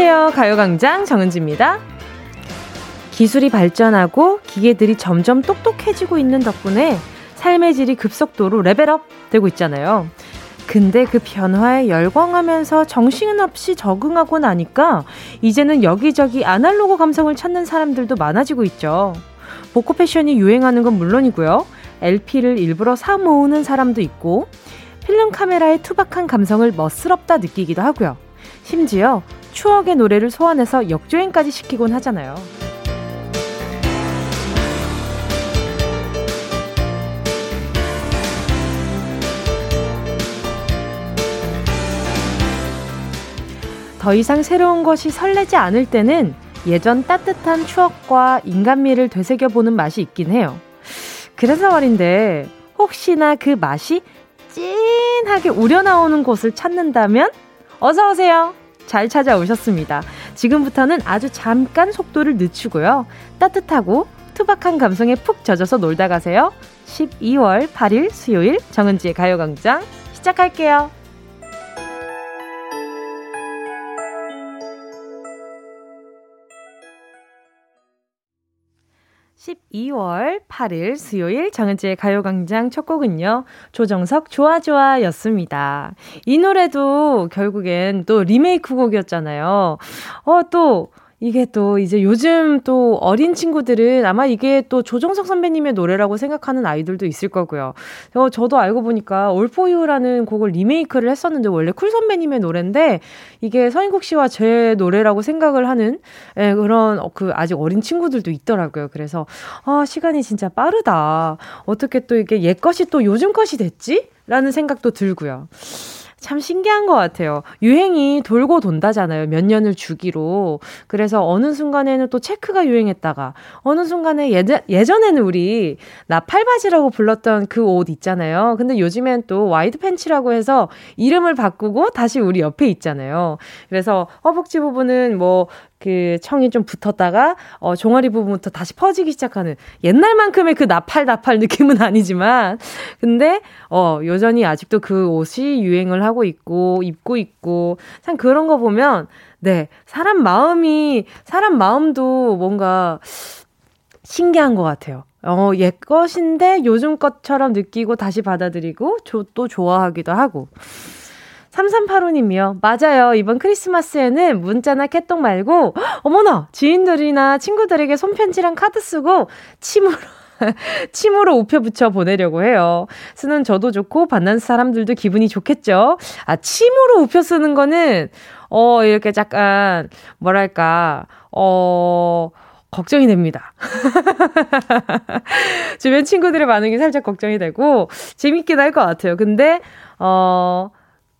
안녕하세요. 가요광장 정은지입니다. 기술이 발전하고 기계들이 점점 똑똑해지고 있는 덕분에 삶의 질이 급속도로 레벨업 되고 있잖아요. 근데 그 변화에 열광하면서 정신없이 적응하고 나니까 이제는 여기저기 아날로그 감성을 찾는 사람들도 많아지고 있죠. 보코 패션이 유행하는 건 물론이고요. LP를 일부러 사 모으는 사람도 있고 필름 카메라의 투박한 감성을 멋스럽다 느끼기도 하고요. 심지어 추억의 노래를 소환해서 역주행까지 시키곤 하잖아요. 더 이상 새로운 것이 설레지 않을 때는 예전 따뜻한 추억과 인간미를 되새겨보는 맛이 있긴 해요. 그래서 말인데, 혹시나 그 맛이 찐하게 우려나오는 곳을 찾는다면, 어서오세요! 잘 찾아오셨습니다. 지금부터는 아주 잠깐 속도를 늦추고요. 따뜻하고 투박한 감성에 푹 젖어서 놀다 가세요. 12월 8일 수요일 정은지의 가요광장 시작할게요. 12월 8일 수요일 정은지의 가요광장 첫 곡은요. 조정석 좋아좋아 였습니다. 이 노래도 결국엔 또 리메이크 곡이었잖아요. 어, 또 이게 또 이제 요즘 또 어린 친구들은 아마 이게 또 조정석 선배님의 노래라고 생각하는 아이들도 있을 거고요. 어, 저도 알고 보니까 All for You라는 곡을 리메이크를 했었는데 원래 쿨 선배님의 노래인데 이게 서인국 씨와 제 노래라고 생각을 하는 예, 그런 어, 그 아직 어린 친구들도 있더라고요. 그래서 아, 시간이 진짜 빠르다. 어떻게 또 이게 옛 것이 또 요즘 것이 됐지? 라는 생각도 들고요. 참 신기한 것 같아요. 유행이 돌고 돈다잖아요. 몇 년을 주기로. 그래서 어느 순간에는 또 체크가 유행했다가, 어느 순간에 예전, 예전에는 우리 나팔바지라고 불렀던 그 옷 있잖아요. 근데 요즘엔 또 wide pants라고 해서 이름을 바꾸고 다시 우리 옆에 있잖아요. 그래서 허벅지 부분은 뭐 그 청이 좀 붙었다가 어 종아리 부분부터 다시 퍼지기 시작하는 옛날만큼의 그 나팔 나팔 느낌은 아니지만 근데 어 여전히 아직도 그 옷이 유행을 하고 있고 입고 있고 참 그런 거 보면 네 사람 마음이 사람 마음도 뭔가 신기한 것 같아요. 어, 옛 것인데 요즘 것처럼 느끼고 다시 받아들이고 조, 또 좋아하기도 하고. 3385님이요. 맞아요. 이번 크리스마스에는 문자나 깨똑 말고, 어머나! 지인들이나 친구들에게 손편지랑 카드 쓰고, 침으로, 침으로 우표 붙여 보내려고 해요. 쓰는 저도 좋고, 받는 사람들도 기분이 좋겠죠? 아, 침으로 우표 쓰는 거는, 어, 이렇게 약간, 뭐랄까, 어, 걱정이 됩니다. 주변 친구들의 반응이 살짝 걱정이 되고, 재밌긴 할것 같아요. 근데, 어,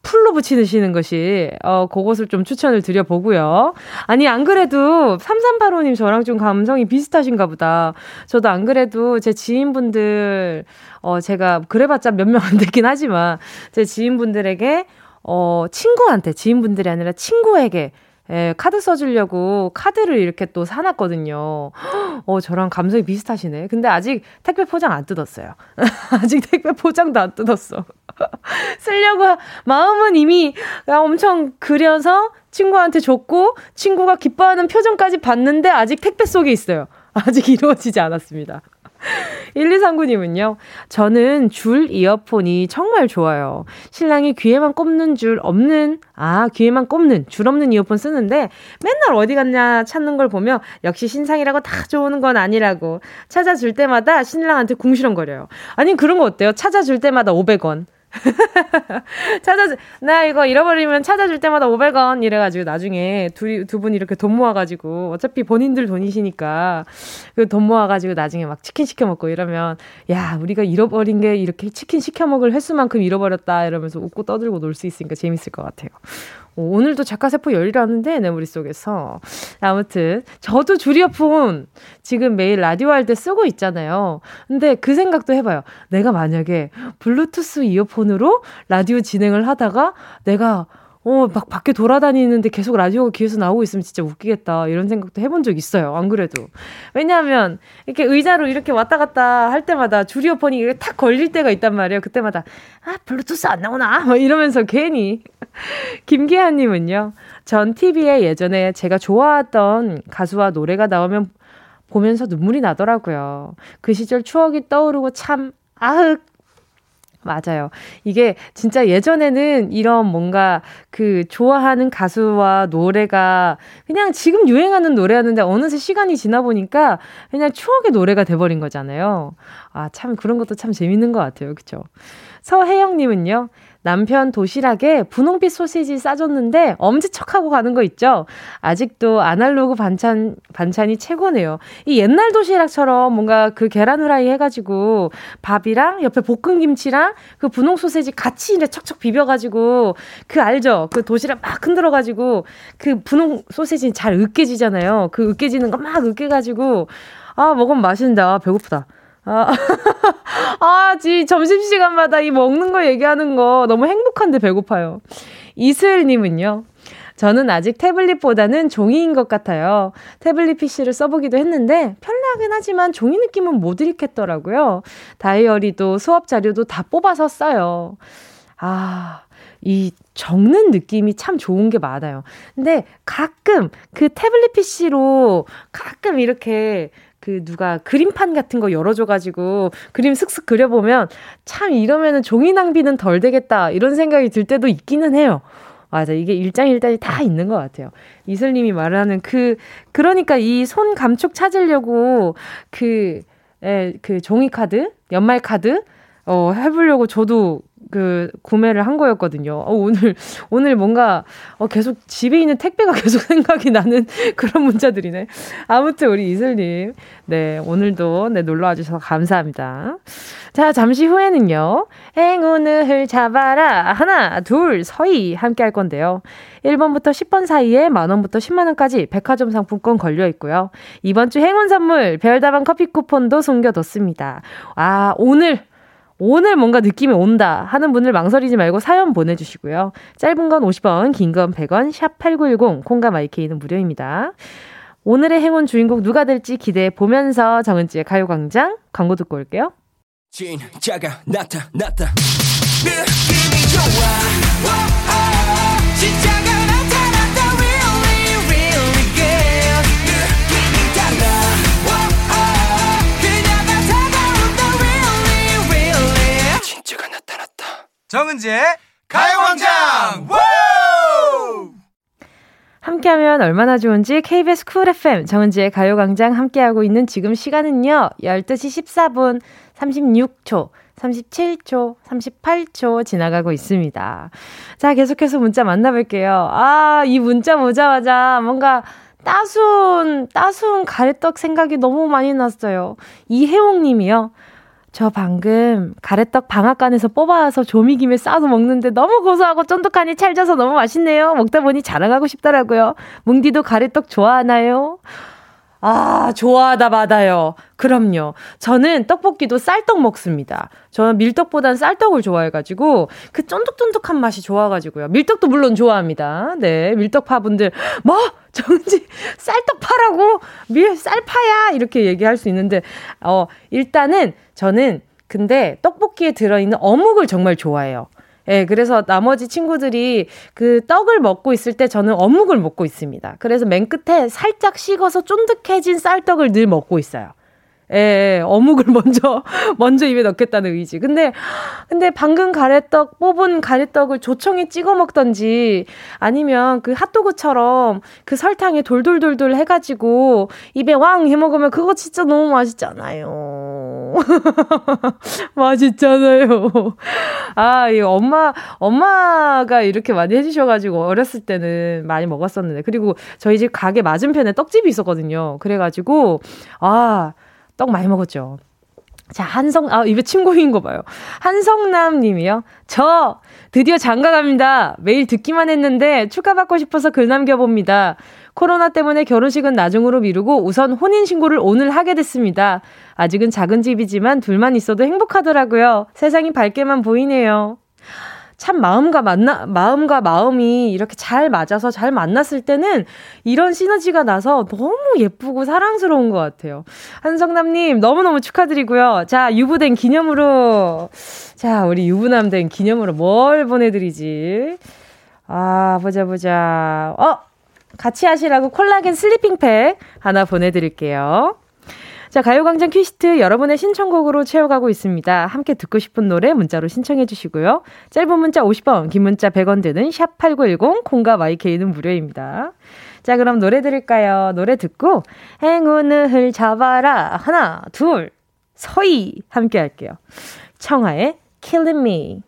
풀로 붙이시는 것이, 어, 그것을 좀 추천을 드려보고요. 아니, 안 그래도 3385님 저랑 좀 감성이 비슷하신가 보다. 저도 안 그래도 제 지인분들, 어, 제가 그래봤자 몇 명안 됐긴 하지만, 제 지인분들에게, 어, 친구한테, 지인분들이 아니라 친구에게, 예, 카드 써주려고 카드를 이렇게 또 사놨거든요. 어, 저랑 감성이 비슷하시네. 근데 아직 택배 포장 안 뜯었어요. 아직 택배 포장도 안 뜯었어. 쓰려고 마음은 이미 엄청 그려서 친구한테 줬고 친구가 기뻐하는 표정까지 봤는데 아직 택배 속에 있어요. 아직 이루어지지 않았습니다. 1239님은요, 저는 줄 이어폰이 정말 좋아요. 신랑이 귀에만 꼽는 줄 없는, 아, 귀에만 꼽는, 줄 없는 이어폰 쓰는데 맨날 어디 갔냐 찾는 걸 보며 역시 신상이라고 다 좋은 건 아니라고 찾아줄 때마다 신랑한테 궁시렁거려요. 아니, 그런 거 어때요? 찾아줄 때마다 500원. 찾아, 나 이거 잃어버리면 찾아줄 때마다 500원 이래가지고 나중에 둘이, 두 분이 이렇게 돈 모아가지고 어차피 본인들 돈이시니까 그 돈 모아가지고 나중에 막 치킨 시켜 먹고 이러면 야, 우리가 잃어버린 게 이렇게 치킨 시켜 먹을 횟수만큼 잃어버렸다 이러면서 웃고 떠들고 놀 수 있으니까 재밌을 것 같아요. 오늘도 작가세포 열일하는데 내 머릿속에서. 아무튼 저도 줄이어폰 지금 매일 라디오 할 때 쓰고 있잖아요. 근데 그 생각도 해봐요. 내가 만약에 블루투스 이어폰으로 라디오 진행을 하다가 내가 어, 막 밖에 돌아다니는데 계속 라디오가 귀에서 나오고 있으면 진짜 웃기겠다. 이런 생각도 해본 적 있어요. 안 그래도. 왜냐하면, 이렇게 의자로 이렇게 왔다 갔다 할 때마다 줄이어폰이 탁 걸릴 때가 있단 말이에요. 그때마다, 아, 블루투스 안 나오나? 막 이러면서 괜히 김기아님은요, 전 TV에 예전에 제가 좋아했던 가수와 노래가 나오면 보면서 눈물이 나더라고요. 그 시절 추억이 떠오르고 참, 아흑, 맞아요. 이게 진짜 예전에는 이런 뭔가 그 좋아하는 가수와 노래가 그냥 지금 유행하는 노래였는데 어느새 시간이 지나 보니까 그냥 추억의 노래가 돼버린 거잖아요. 아, 참 그런 것도 참 재밌는 것 같아요. 그쵸? 서혜영님은요, 남편 도시락에 분홍빛 소시지 싸줬는데 엄지척하고 가는 거 있죠? 아직도 아날로그 반찬, 반찬이 최고네요. 이 옛날 도시락처럼 뭔가 그 계란 후라이 해가지고 밥이랑 옆에 볶은 김치랑 그 분홍 소시지 같이 이제 척척 비벼가지고 그 알죠? 그 도시락 막 흔들어가지고 그 분홍 소시지 잘 으깨지잖아요. 그 으깨지는 거 막 으깨가지고 아, 먹으면 맛있는데 아, 배고프다. 아, 아, 지, 점심시간마다 이 먹는 거 얘기하는 거 너무 행복한데 배고파요. 이슬님은요. 저는 아직 태블릿보다는 종이인 것 같아요. 태블릿 PC를 써보기도 했는데 편리하긴 하지만 종이 느낌은 못 읽겠더라고요. 다이어리도 수업 자료도 다 뽑아서 써요. 아, 이 적는 느낌이 참 좋은 게 많아요. 근데 가끔 그 태블릿 PC로 가끔 이렇게 그 누가 그림판 같은 거 열어줘가지고 그림 슥슥 그려보면 참 이러면은 종이 낭비는 덜 되겠다 이런 생각이 들 때도 있기는 해요. 맞아. 이게 일장일단이 다 있는 것 같아요. 이슬님이 말하는 그, 그러니까 이 손 감촉 찾으려고 그, 에, 그 종이카드, 연말카드, 어, 해보려고 저도 그 구매를 한 거였거든요. 어, 오늘 오늘 뭔가 어, 계속 집에 있는 택배가 계속 생각이 나는 그런 문자들이네. 아무튼 우리 이슬님, 네 오늘도 네 놀러 와주셔서 감사합니다. 자 잠시 후에는요 행운을 잡아라 하나 둘 서희 함께 할 건데요. 1번부터 10번 사이에 만 원부터 10만 원까지 백화점 상품권 걸려 있고요. 이번 주 행운 선물 별다방 커피 쿠폰도 숨겨뒀습니다. 아 오늘 오늘 뭔가 느낌이 온다 하는 분들 망설이지 말고 사연 보내주시고요. 짧은 건 50원, 긴 건 100원, 샵 8910, 콩과 마이케이는 무료입니다. 오늘의 행운 주인공 누가 될지 기대해 보면서 정은지의 가요광장 광고 듣고 올게요. 진짜가 나타났다. 느낌이 좋아. 오, 오, 진짜 정은지의 가요광장 함께하면 얼마나 좋은지 KBS 쿨 FM 정은지의 가요광장 함께하고 있는 지금 시간은요 12시 14분 36초 37초, 38초 지나가고 있습니다. 자, 계속해서 문자 만나볼게요. 아, 이 문자 보자마자 뭔가 따순, 따순 가래떡 생각이 너무 많이 났어요. 이혜옥 님이요. 저 방금 가래떡 방앗간에서 뽑아와서 조미김에 싸서 먹는데 너무 고소하고 쫀득하니 찰져서 너무 맛있네요. 먹다 보니 자랑하고 싶더라고요. 뭉디도 가래떡 좋아하나요? 아, 좋아하다 받아요. 그럼요. 저는 떡볶이도 쌀떡 먹습니다. 저는 밀떡보단 쌀떡을 좋아해가지고 그 쫀득쫀득한 맛이 좋아가지고요. 밀떡도 물론 좋아합니다. 네, 밀떡파분들 뭐 정지 쌀떡 파라고 밀 쌀파야 이렇게 얘기할 수 있는데 어 일단은 저는 근데 떡볶이에 들어있는 어묵을 정말 좋아해요. 예, 그래서 나머지 친구들이 그 떡을 먹고 있을 때 저는 어묵을 먹고 있습니다. 그래서 맨 끝에 살짝 식어서 쫀득해진 쌀떡을 늘 먹고 있어요. 예, 어묵을 먼저, 먼저 입에 넣겠다는 의지. 근데, 근데 방금 가래떡, 뽑은 가래떡을 조청에 찍어 먹던지, 아니면 그 핫도그처럼 그 설탕에 돌돌돌돌 해가지고 입에 왕 해 먹으면 그거 진짜 너무 맛있잖아요. 맛있잖아요. 아, 이 엄마, 엄마가 이렇게 많이 해주셔가지고 어렸을 때는 많이 먹었었는데. 그리고 저희 집 가게 맞은편에 떡집이 있었거든요. 그래가지고, 아, 떡 많이 먹었죠. 자, 한성, 아, 입에 침 고인 거 봐요. 한성남 님이요. 저 드디어 장가 갑니다. 매일 듣기만 했는데 축하받고 싶어서 글 남겨봅니다. 코로나 때문에 결혼식은 나중으로 미루고 우선 혼인신고를 오늘 하게 됐습니다. 아직은 작은 집이지만 둘만 있어도 행복하더라고요. 세상이 밝게만 보이네요. 참 마음과 만나 마음과 마음이 이렇게 잘 맞아서 잘 만났을 때는 이런 시너지가 나서 너무 예쁘고 사랑스러운 것 같아요. 한성남님 너무너무 축하드리고요. 자 유부된 기념으로 자 우리 유부남 된 기념으로 뭘 보내드리지? 아, 보자, 보자. 어! 같이 하시라고 콜라겐 슬리핑팩 하나 보내드릴게요. 자, 가요광장 퀴시트 여러분의 신청곡으로 채워가고 있습니다. 함께 듣고 싶은 노래 문자로 신청해 주시고요. 짧은 문자 50원, 긴 문자 100원 드는 샵8910, 콩과 마이케이는 무료입니다. 자, 그럼 노래 들을까요? 노래 듣고 행운을 잡아라. 하나, 둘, 서희 함께 할게요. 청하의 Killing Me.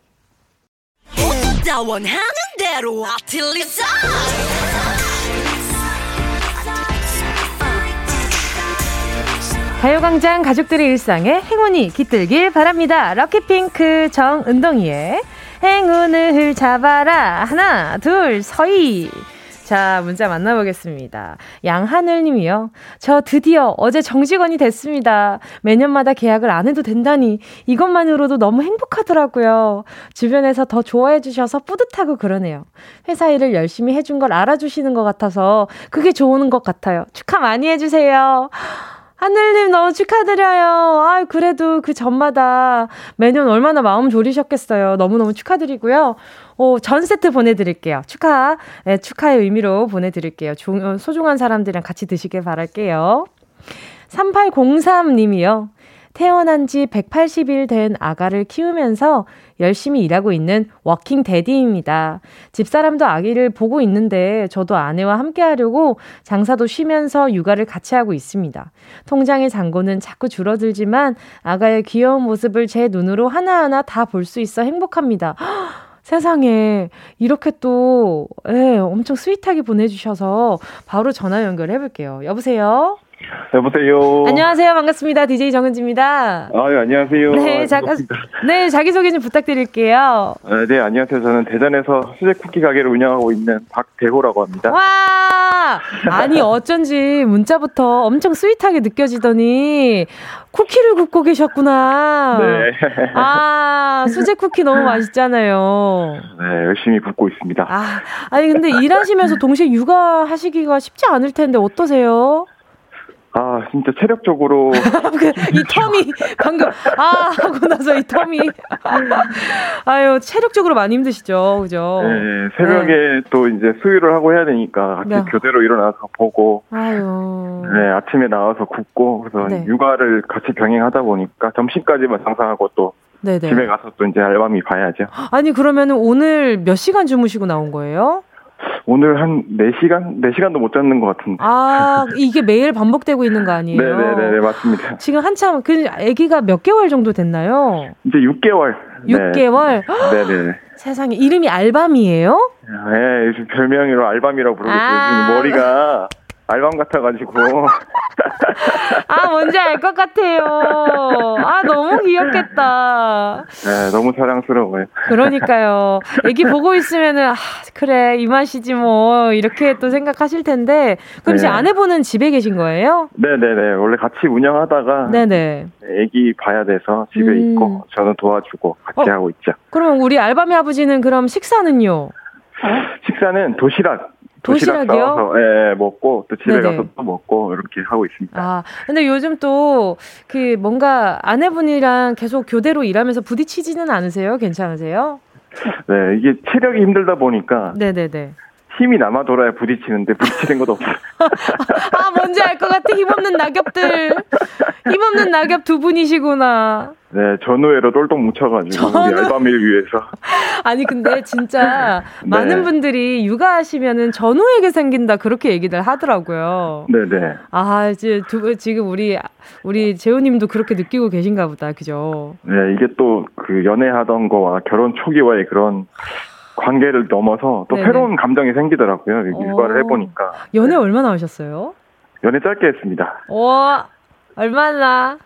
가요광장 가족들의 일상에 행운이 깃들길 바랍니다. 럭키핑크 정은동이의 행운을 잡아라. 하나, 둘, 서희. 자, 문자 만나보겠습니다. 양하늘 님이요. 저 드디어 어제 정직원이 됐습니다. 매년마다 계약을 안 해도 된다니 이것만으로도 너무 행복하더라고요. 주변에서 더 좋아해 주셔서 뿌듯하고 그러네요. 회사 일을 열심히 해준 걸 알아주시는 것 같아서 그게 좋은 것 같아요. 축하 많이 해주세요. 하늘님 너무 축하드려요. 아, 그래도 그 전마다 매년 얼마나 마음 졸이셨겠어요. 너무너무 축하드리고요. 어, 전 세트 보내드릴게요. 축하, 네, 축하의 의미로 보내드릴게요. 조, 소중한 사람들이랑 같이 드시길 바랄게요. 3803님이요. 태어난 지 180일 된 아가를 키우면서 열심히 일하고 있는 working daddy입니다. 집사람도 아기를 보고 있는데 저도 아내와 함께 하려고 장사도 쉬면서 육아를 같이 하고 있습니다. 통장의 잔고는 자꾸 줄어들지만 아가의 귀여운 모습을 제 눈으로 하나하나 다 볼 수 있어 행복합니다. 세상에 이렇게 또 예, 엄청 스윗하게 보내주셔서 바로 전화 연결해 볼게요. 여보세요. 여보세요. 안녕하세요. 반갑습니다. DJ 정은지입니다. 아, 예, 안녕하세요. 네, 잠깐. 네, 자기소개 좀 부탁드릴게요. 아, 네, 안녕하세요. 저는 대전에서 수제 쿠키 가게를 운영하고 있는 박대호라고 합니다. 와! 아니, 어쩐지 문자부터 엄청 스윗하게 느껴지더니 쿠키를 굽고 계셨구나. 네. 아, 수제 쿠키 너무 맛있잖아요. 네, 열심히 굽고 있습니다. 아, 아니, 근데 일하시면서 동시에 육아하시기가 쉽지 않을 텐데 어떠세요? 아, 진짜 체력적으로. 그, 이 텀이, 방금, 아, 하고 나서 이 텀이. 아유, 체력적으로 많이 힘드시죠, 그죠? 네, 새벽에 네. 또 이제 수유를 하고 해야 되니까 같이 네. 교대로 일어나서 보고. 아유. 네, 아침에 나와서 굽고, 그래서 네. 육아를 같이 병행하다 보니까 점심까지만 상상하고 또. 네네. 집에 가서 또 이제 알밤이 봐야죠. 아니, 그러면 오늘 몇 시간 주무시고 나온 거예요? 오늘 한 4시간? 4시간도 못 잡는 것 같은데. 아, 이게 매일 반복되고 있는 거 아니에요? 네네네, 네, 맞습니다. 지금 한참, 그, 아기가 몇 개월 정도 됐나요? 이제 6개월. 6개월? 네. 네네. 세상에, 이름이 알밤이에요? 네, 요즘 별명으로 알밤이라고 부르고 아~ 요즘 머리가 알밤 같아가지고. 아, 뭔지 알 것 같아요. 아, 너무 귀엽겠다. 네, 너무 사랑스러워요. 그러니까요. 애기 보고 있으면은, 아, 그래, 이 맛이지 뭐, 이렇게 또 생각하실 텐데. 그럼 네. 이제 아내분은 집에 계신 거예요? 네네네. 원래 같이 운영하다가. 네네. 애기 봐야 돼서 집에 음. 있고, 저는 도와주고 같이 어, 하고 있죠. 그러면 우리 알밤이 아버지는 그럼 식사는요? 식사는 도시락 도시락 도시락이요? 예, 예, 먹고 또 집에 네네. 가서 또 먹고 이렇게 하고 있습니다. 아, 근데 요즘 또 그 뭔가 아내분이랑 계속 교대로 일하면서 부딪히지는 않으세요? 괜찮으세요? 네, 이게 체력이 힘들다 보니까 네네네. 힘이 남아 돌아야 부딪히는데 부딪히는 것도 없어요. 아, 뭔지 알 것 같아. 힘없는 낙엽들. 힘없는 낙엽 두 분이시구나. 네, 전후회로 똘똘 뭉쳐가지고. 우리 알바미를 위해서. 아니 근데 진짜 네. 많은 분들이 육아하시면은 전후에게 생긴다 그렇게 얘기들 하더라고요. 네네. 아 이제 두, 지금 우리 우리 재호님도 그렇게 느끼고 계신가 보다, 그죠? 네, 이게 또 그 연애하던 거와 결혼 초기와의 그런 관계를 넘어서 또 네네. 새로운 감정이 생기더라고요. 육아를 해보니까. 연애 네. 얼마나 하셨어요? 연애 짧게 했습니다. 와, 얼마나?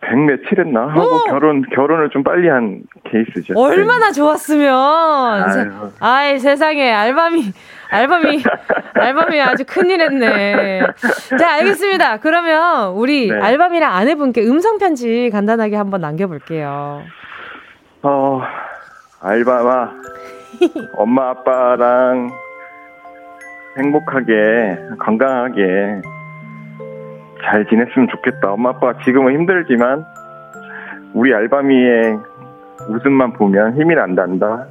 백 며칠 했나 하고 오! 결혼 결혼을 좀 빨리 한 케이스죠. 얼마나 좋았으면. 아유. 아이 세상에 알밤이 알밤이 알밤이 아주 큰일 했네. 자 알겠습니다. 그러면 우리 네. 알밤이랑 아내분께 음성 편지 간단하게 한번 남겨볼게요. 어 알밤아 엄마 아빠랑 행복하게 건강하게 잘 지냈으면 좋겠다. 엄마 아빠 지금은 힘들지만 우리 알바미의 웃음만 보면 힘이 난단다.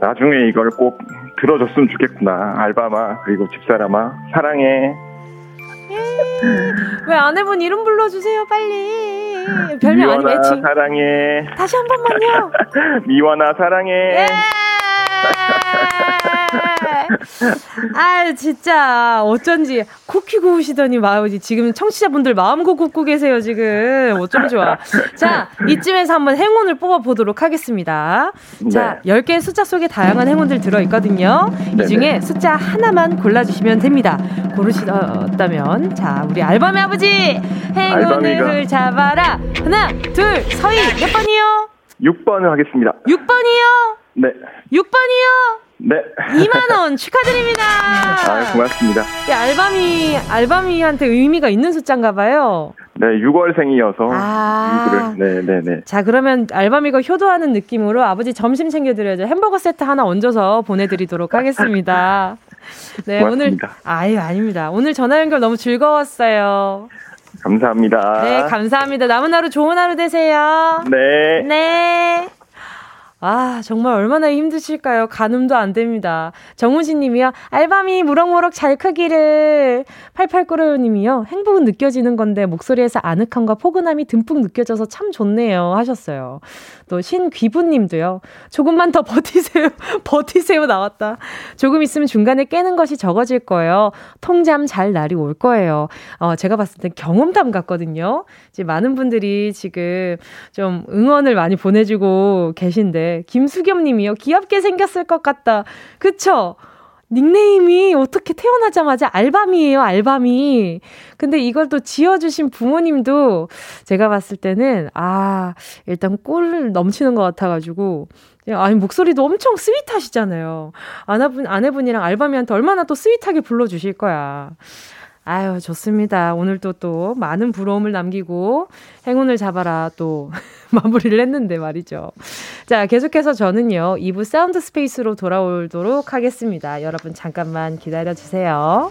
나중에 이걸 꼭 들어줬으면 좋겠구나. 알바마 그리고 집사람아 사랑해. 왜 아내분 이름 불러주세요 빨리. 별명 애칭. 사랑해. 다시 한 번만요. 미원아 사랑해. 예! 아 진짜 어쩐지 쿠키 구우시더니 마우지 지금 청취자분들 마음고 굽고 계세요 지금. 어쩜 좋아. 자 이쯤에서 한번 행운을 뽑아보도록 하겠습니다. 자 네. 10개의 숫자 속에 다양한 행운들 들어있거든요. 이 중에 숫자 하나만 골라주시면 됩니다. 고르시다면 자 우리 알밤의 아버지 행운을. 잡아라. 하나 둘 서희. 몇 번이요? 6번을 하겠습니다. 6번이요? 네 6번이요? 네. 2만원 축하드립니다. 아, 고맙습니다. 네, 알바미, 알바미한테 의미가 있는 숫자인가 봐요. 네, 6월생이어서. 아. 네, 네, 네. 자, 그러면 알바미가 효도하는 느낌으로 아버지 점심 챙겨드려야죠. 햄버거 세트 하나 얹어서 보내드리도록 하겠습니다. 네, 고맙습니다. 오늘. 아유, 아닙니다. 오늘 전화 연결 너무 즐거웠어요. 감사합니다. 네, 감사합니다. 남은 하루 좋은 하루 되세요. 네. 네. 아, 정말 얼마나 힘드실까요? 가늠도 안 됩니다. 정우진 님이요. 알밤이 무럭무럭 잘 크기를. 88꾸르 님이요. 행복은 느껴지는 건데 목소리에서 아늑함과 포근함이 듬뿍 느껴져서 참 좋네요. 하셨어요. 또 신귀부님도요. 조금만 더 버티세요. 버티세요 나왔다. 조금 있으면 중간에 깨는 것이 적어질 거예요. 통잠 잘 날이 올 거예요. 어, 제가 봤을 땐 경험담 같거든요. 이제 많은 분들이 지금 좀 응원을 많이 보내주고 계신데 김수겸 님이요. 귀엽게 생겼을 것 같다. 그쵸? 닉네임이 어떻게 태어나자마자 알밤이에요, 알밤이. 근데 이걸 또 지어주신 부모님도 제가 봤을 때는, 아, 일단 꿀 넘치는 것 같아가지고, 아니, 목소리도 엄청 스윗하시잖아요. 아내분, 아내분이랑 알밤이한테 얼마나 또 sweet하게 불러주실 거야. 아유, 좋습니다. 오늘도 또 많은 부러움을 남기고 행운을 잡아라 또 마무리를 했는데 말이죠. 자, 계속해서 저는요, 2부 sound space로 돌아오도록 하겠습니다. 여러분 잠깐만 기다려 주세요.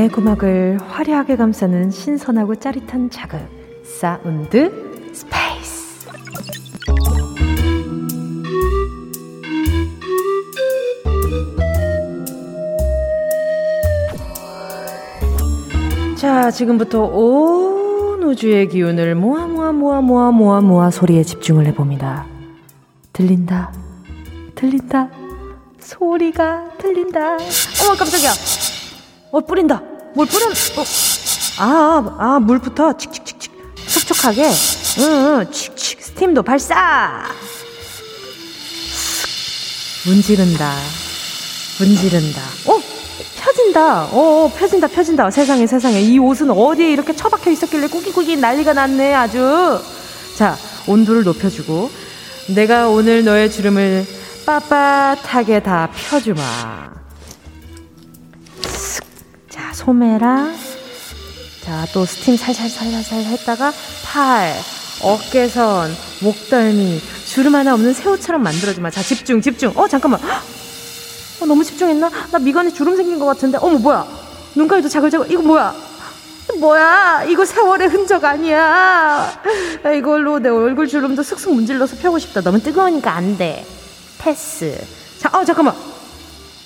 내 고막을 화려하게 감싸는 신선하고 짜릿한 자극 sound space. 자 지금부터 온 우주의 기운을 모아 모아 모아 모아 모아 모아 소리에 집중을 해봅니다. 들린다 들린다. 소리가 들린다. 어머 깜짝이야. 어, 뿌린다. 뭘 뿌려? 어. 아, 아, 물부터 칙칙칙칙. 촉촉하게. 응, 응, 칙칙. 스팀도 발사! 문지른다. 문지른다. 어? 펴진다. 어, 어, 펴진다, 펴진다. 세상에, 세상에. 이 옷은 어디에 이렇게 처박혀 있었길래 꾸기꾸기 난리가 났네, 아주. 자, 온도를 높여주고. 내가 오늘 너의 주름을 빳빳하게 다 펴주마. 소매랑 자, 또 스팀 살살살살살 했다가 팔, 어깨선, 목덜미, 주름 하나 없는 새우처럼 만들어주마. 자, 집중, 집중. 어, 잠깐만. 어, 너무 집중했나? 나 미간에 주름 생긴 것 같은데. 어머, 뭐야? 눈가에도 자글자글. 이거 뭐야? 뭐야? 이거 세월의 흔적 아니야. 이걸로 내 얼굴 주름도 슥슥 문질러서 펴고 싶다. 너무 뜨거우니까 안 돼. 패스. 자, 어, 잠깐만.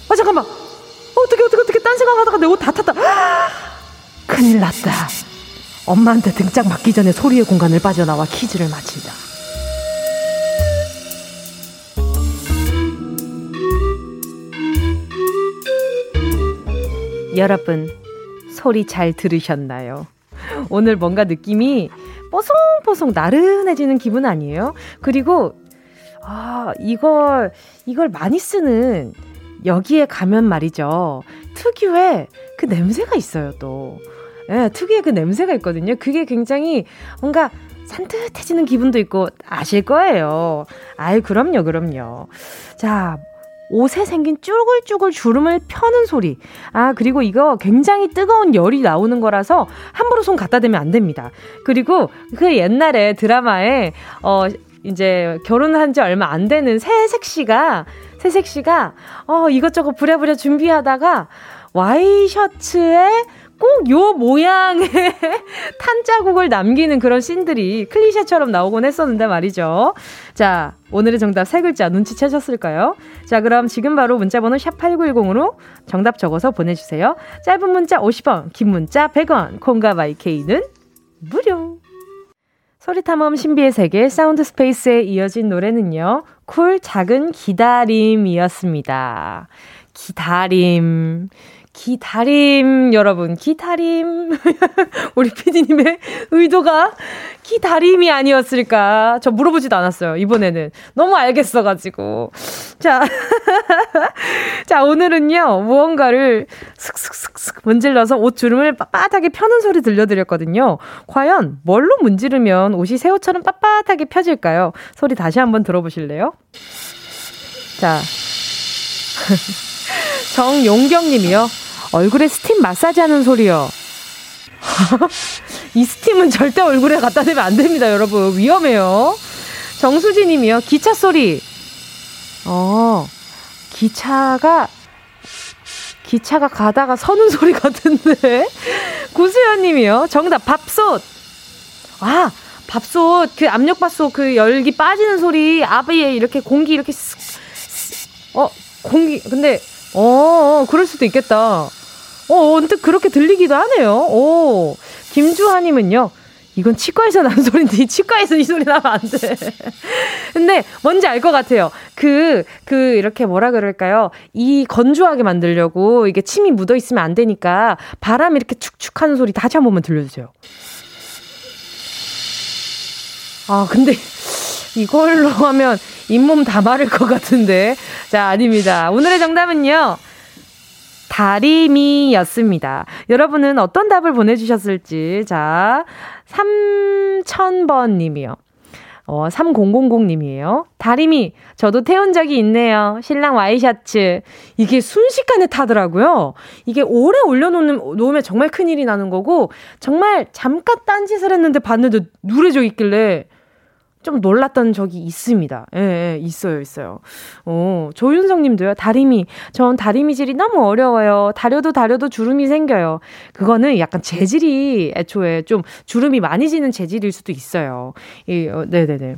어, 잠깐만. 어, 어떻게, 어떻게, 어떻게, 딴 생각 하다가 내 옷 다 탔다. 큰일 났다. 엄마한테 등짝 맞기 전에 소리의 공간을 빠져나와 퀴즈를 마친다. 여러분, 소리 잘 들으셨나요? 오늘 뭔가 느낌이 뽀송뽀송 나른해지는 기분 아니에요? 그리고, 아, 이걸, 이걸 많이 쓰는 여기에 가면 말이죠. 특유의 그 냄새가 있어요, 또. 예, 특유의 그 냄새가 있거든요. 그게 굉장히 뭔가 산뜻해지는 기분도 있고 아실 거예요. 아이, 그럼요, 그럼요. 자, 옷에 생긴 쭈글쭈글 주름을 펴는 소리. 아, 그리고 이거 굉장히 뜨거운 열이 나오는 거라서 함부로 손 갖다 대면 안 됩니다. 그리고 그 옛날에 드라마에, 어, 이제 결혼한 지 얼마 안 되는 새색 씨가, 새색 씨가, 어, 이것저것 부랴부랴 준비하다가 와이셔츠에 꼭 요 모양의 탄 자국을 남기는 그런 씬들이 클리셰처럼 나오곤 했었는데 말이죠. 자, 오늘의 정답 세 글자 눈치채셨을까요? 자, 그럼 지금 바로 문자번호 샵8910으로 정답 적어서 보내주세요. 짧은 문자 50원, 긴 문자 100원, 콩과 마이케이는 무료. 소리탐험 신비의 세계 sound space에 이어진 노래는요. 쿨 작은 기다림이었습니다. 기다림. 기다림, 여러분, 기다림. 우리 피디님의 의도가 기다림이 아니었을까. 저 물어보지도 않았어요, 이번에는. 너무 알겠어가지고. 자. 자, 오늘은요, 무언가를 슥슥슥슥 문질러서 옷 주름을 빳빳하게 펴는 소리 들려드렸거든요. 과연 뭘로 문지르면 옷이 새우처럼 빳빳하게 펴질까요? 소리 다시 한번 들어보실래요? 자. 정용경 님이요. 얼굴에 스팀 마사지 하는 소리요. 이 스팀은 절대 얼굴에 갖다 대면 안 됩니다, 여러분. 위험해요. 정수진 님이요. 기차 소리. 어, 기차가, 기차가 가다가 서는 소리 같은데. 구수연 님이요. 정답, 밥솥. 아, 밥솥, 그 압력밥솥 그 열기 빠지는 소리, 아비에 이렇게 공기 이렇게 쓱, 어, 공기, 근데, 어, 어, 그럴 수도 있겠다. 어, 언뜻 그렇게 들리기도 하네요. 오, 김주하님은요. 이건 치과에서 나는 소리인데 치과에서 이 소리 나면 안 돼. 근데 뭔지 알 것 같아요. 그, 그, 이렇게 뭐라 그럴까요? 이 건조하게 만들려고 이게 침이 묻어 있으면 안 되니까 바람 이렇게 축축 하는 소리 다시 한 번만 들려주세요. 아, 근데 이걸로 하면 잇몸 다 마를 것 같은데. 자, 아닙니다. 오늘의 정답은요. 다리미였습니다. 여러분은 어떤 답을 보내주셨을지. 자, 3000번 님이요. 어, 3000님이에요. 다리미, 저도 태운 적이 있네요. 신랑 와이셔츠. 이게 순식간에 타더라고요. 이게 오래 올려놓으면, 놓으면 정말 큰일이 나는 거고, 정말 잠깐 딴짓을 했는데 봤는데 누래져 있길래, 좀 놀랐던 적이 있습니다. 예, 예, 있어요, 있어요. 어, 조윤성 님도요, 다리미. 전 다리미질이 너무 어려워요. 다려도 다려도 주름이 생겨요. 그거는 약간 재질이 애초에 좀 주름이 많이 지는 재질일 수도 있어요. 이, 어, 네네네.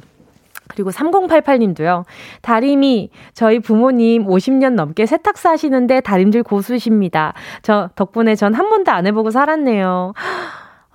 그리고 3088님도요. 다리미, 저희 부모님 50년 넘게 세탁사 하시는데 다림질 고수십니다. 저 덕분에 전 한 번도 안 해보고 살았네요.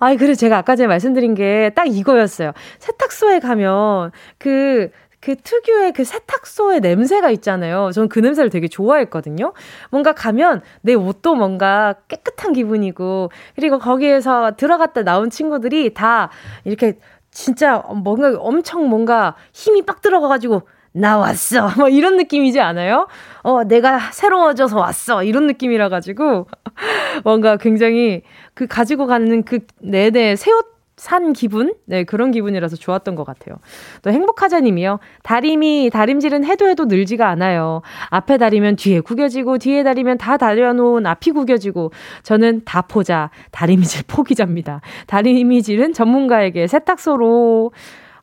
아이, 그래, 제가 아까 전에 말씀드린 게 딱 이거였어요. 세탁소에 가면 그, 그 특유의 그 세탁소의 냄새가 있잖아요. 저는 그 냄새를 되게 좋아했거든요. 뭔가 가면 내 옷도 뭔가 깨끗한 기분이고, 그리고 거기에서 들어갔다 나온 친구들이 다 이렇게 진짜 뭔가 엄청 뭔가 힘이 빡 들어가가지고, 나왔어. 뭐 이런 느낌이지 않아요? 어, 내가 새로워져서 왔어. 이런 느낌이라 가지고 뭔가 굉장히 그 가지고 가는 그 내내 새옷 산 기분? 네, 그런 기분이라서 좋았던 것 같아요. 또 행복하자님이요. 다림이, 다림질은 해도 해도 늘지가 않아요. 앞에 다리면 뒤에 구겨지고, 뒤에 다리면 다 다려놓은 앞이 구겨지고, 저는 다 포자, 다림질 포기자입니다. 다림이질은 전문가에게 세탁소로,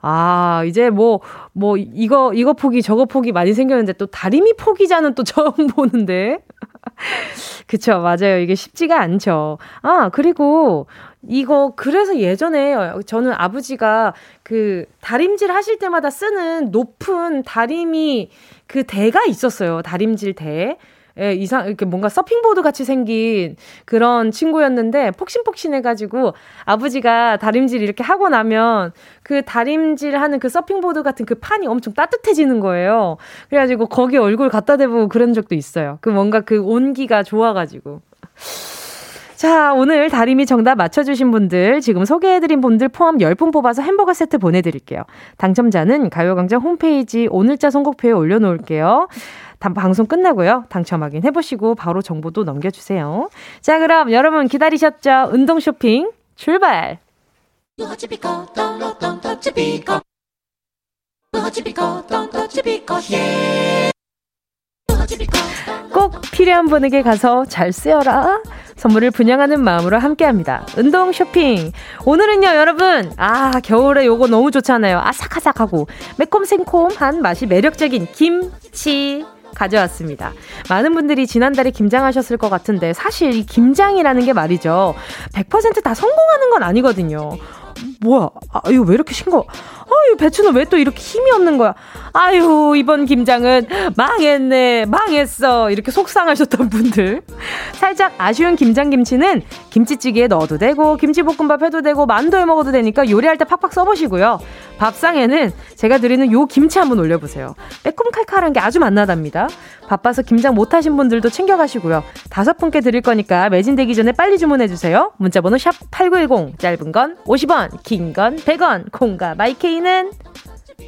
아, 이제 뭐, 뭐, 이거, 이거 포기, 저거 포기 많이 생겼는데 또 다리미 포기자는 또 처음 보는데. 그쵸, 맞아요. 이게 쉽지가 않죠. 아, 그리고 이거 그래서 예전에 저는 아버지가 그 다림질 하실 때마다 쓰는 높은 다리미 그 대가 있었어요. 다림질 대. 예, 이상, 이렇게 뭔가 서핑보드 같이 생긴 그런 친구였는데, 폭신폭신해가지고, 아버지가 다림질 이렇게 하고 나면, 그 다림질 하는 그 서핑보드 같은 그 판이 엄청 따뜻해지는 거예요. 그래가지고, 거기 얼굴 갖다 대고 그런 적도 있어요. 그 뭔가 그 온기가 좋아가지고. 자, 오늘 다리미 정답 맞춰주신 분들, 지금 소개해드린 분들 포함 10분 뽑아서 햄버거 세트 보내드릴게요. 당첨자는 가요광장 홈페이지 오늘자 선곡표에 올려놓을게요. 방송 끝나고요. 당첨 확인해 보시고 바로 정보도 넘겨 주세요. 자, 그럼 여러분 기다리셨죠? 운동 쇼핑 출발! 꼭 필요한 분에게 가서 잘 쓰여라. 선물을 분양하는 마음으로 함께 합니다. 운동 쇼핑. 오늘은요, 여러분. 아, 겨울에 요거 너무 좋잖아요. 아삭아삭하고 매콤생콤한 맛이 매력적인 김치. 가져왔습니다. 많은 분들이 지난달에 김장하셨을 것 같은데 사실 이 김장이라는 게 말이죠. 100%다 성공하는 건 아니거든요. 뭐야? 아, 이거 왜 이렇게 싱거? 아유, 배추는 왜 또 이렇게 힘이 없는 거야? 아유, 이번 김장은 망했네, 망했어. 이렇게 속상하셨던 분들. 살짝 아쉬운 김장김치는 김치찌개에 넣어도 되고, 김치볶음밥 해도 되고, 만두에 먹어도 되니까 요리할 때 팍팍 써보시고요. 밥상에는 제가 드리는 요 김치 한번 올려보세요. 매콤칼칼한 게 아주 맛나답니다. 바빠서 김장 못하신 분들도 챙겨가시고요. 다섯 분께 드릴 거니까 매진되기 전에 빨리 주문해주세요. 문자번호 샵 8910, 짧은 건 50원, 긴 건 100원, 콩과 마이케이는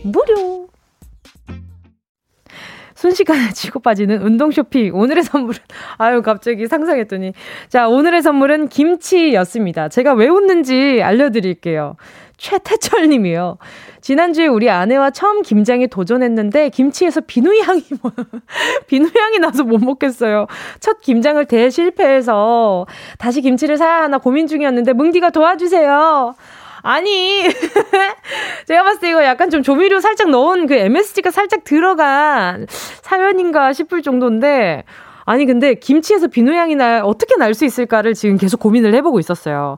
무료. 순식간에 치고 빠지는 운동 쇼핑. 오늘의 선물은, 아유, 갑자기 상상했더니. 자, 오늘의 선물은 김치였습니다. 제가 왜 웃는지 알려드릴게요. 최태철 님이요. 지난주에 우리 아내와 처음 김장에 도전했는데 김치에서 비누 향이 뭐 비누 향이 나서 못 먹겠어요. 첫 김장을 대실패해서 다시 김치를 사야 하나 고민 중이었는데 뭉디가 도와주세요. 아니, 제가 봤을 때 이거 약간 좀 조미료 살짝 넣은 그 MSG가 살짝 들어간 사연인가 싶을 정도인데, 아니, 근데 김치에서 비누향이 나, 어떻게 날 수 있을까를 지금 계속 고민을 해보고 있었어요.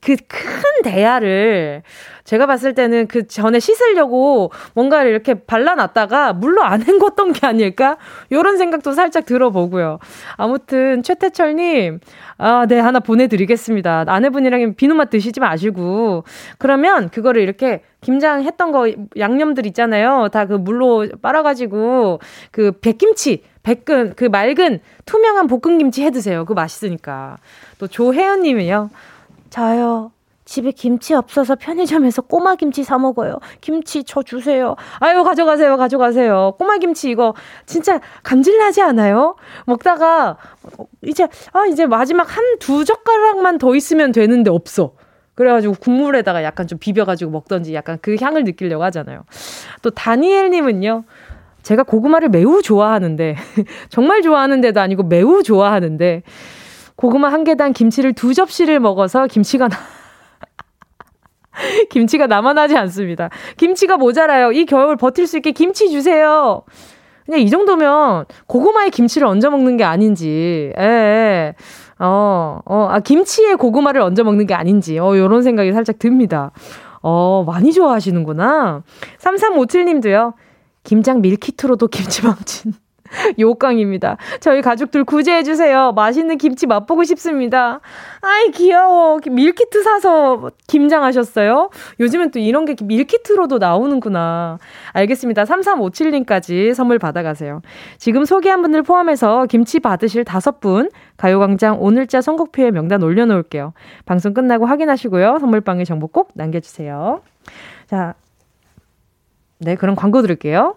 그 큰 대야를 제가 봤을 때는 그 전에 씻으려고 뭔가를 이렇게 발라놨다가 물로 안 헹궜던 게 아닐까? 요런 생각도 살짝 들어보고요. 아무튼 최태철님, 아, 네, 하나 보내드리겠습니다. 아내분이랑 비누맛 드시지 마시고. 그러면 그거를 이렇게 김장했던 거 양념들 있잖아요. 다 그 물로 빨아가지고 그 백김치, 백근, 그 맑은 투명한 볶음김치 해 드세요. 그거 맛있으니까. 또 조혜연님이요. 저요. 집에 김치 없어서 편의점에서 꼬마 김치 사 먹어요. 김치 저 주세요. 아유, 가져가세요, 가져가세요. 꼬마 김치 이거 진짜 감질나지 않아요? 먹다가 이제, 아, 이제 마지막 한 두 젓가락만 더 있으면 되는데 없어. 그래가지고 국물에다가 약간 좀 비벼가지고 먹던지 약간 그 향을 느끼려고 하잖아요. 또 다니엘님은요. 제가 고구마를 매우 좋아하는데, 정말 좋아하는데도 아니고 매우 좋아하는데, 고구마 한 개당 김치를 두 접시를 먹어서 김치가 나... 김치가 남아나지 않습니다. 김치가 모자라요. 이 겨울 버틸 수 있게 김치 주세요. 그냥 이 정도면 고구마에 김치를 얹어 먹는 게 아닌지, 예, 예. 어, 어, 아, 김치에 고구마를 얹어 먹는 게 아닌지, 어, 요런 생각이 살짝 듭니다. 어, 많이 좋아하시는구나. 3357님도요, 김장 밀키트로도 김치망친. 요강입니다. 저희 가족들 구제해주세요. 맛있는 김치 맛보고 싶습니다. 아이, 귀여워. 밀키트 사서 김장하셨어요? 요즘엔 또 이런 게 밀키트로도 나오는구나. 알겠습니다. 3357님까지 선물 받아가세요. 지금 소개한 분들 포함해서 김치 받으실 다섯 분 가요광장 오늘자 선곡표에 명단 올려놓을게요. 방송 끝나고 확인하시고요. 선물방에 정보 꼭 남겨주세요. 자, 네, 그럼 광고 들을게요.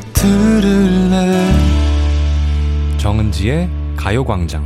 들을래 정은지의 가요광장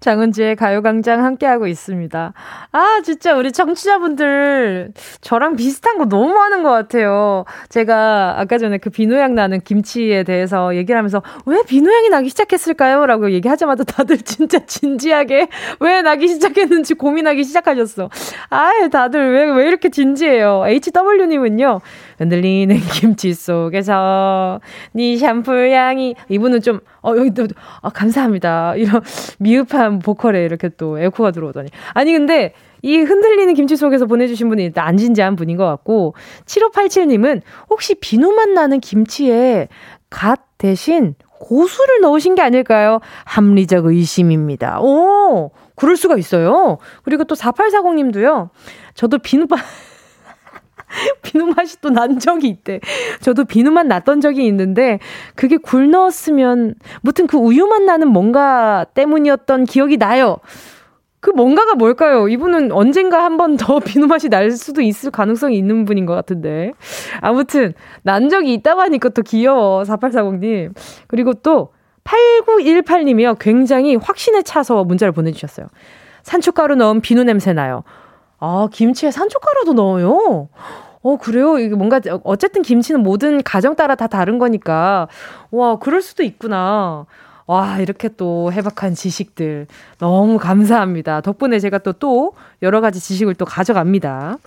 장은지의 가요광장 함께하고 있습니다. 아, 진짜 우리 청취자분들 저랑 비슷한 거 너무 많은 것 같아요. 제가 아까 전에 그 비누향 나는 김치에 대해서 얘기를 하면서 왜 비누향이 나기 시작했을까요? 라고 얘기하자마자 다들 진짜 진지하게 왜 나기 시작했는지 고민하기 시작하셨어. 아, 다들 왜, 왜 이렇게 진지해요? HW님은요, 흔들리는 김치 속에서 네 샴푸 향이 이분은 좀 어 여기도 아 감사합니다 이런 미흡한 보컬에 이렇게 또 에코가 들어오더니 아니 근데 이 흔들리는 김치 속에서 보내주신 분이 일단 안 진지한 분인 것 같고 7587님은 혹시 비누맛 나는 김치에 갓 대신 고수를 넣으신 게 아닐까요? 합리적 의심입니다. 오, 그럴 수가 있어요. 그리고 또 4840님도요. 저도 비누맛 비누 맛이 또 난 적이 있대. 저도 비누 맛 났던 적이 있는데 그게 굴 넣었으면 무튼 그 우유 맛 나는 뭔가 때문이었던 기억이 나요. 그 뭔가가 뭘까요? 이분은 언젠가 한 번 더 비누 맛이 날 수도 있을 가능성이 있는 분인 것 같은데. 아무튼 난 적이 있다고 하니까 또 귀여워. 4840님. 그리고 또 8918님이요. 굉장히 확신에 차서 문자를 보내주셨어요. 산초가루 넣은 비누 냄새 나요. 아, 김치에 산초가루도 넣어요? 어, 그래요? 이게 뭔가, 어쨌든 김치는 모든 가정 따라 다 다른 거니까. 와, 그럴 수도 있구나. 와, 이렇게 또 해박한 지식들. 너무 감사합니다. 덕분에 제가 또, 또 여러 가지 지식을 또 가져갑니다.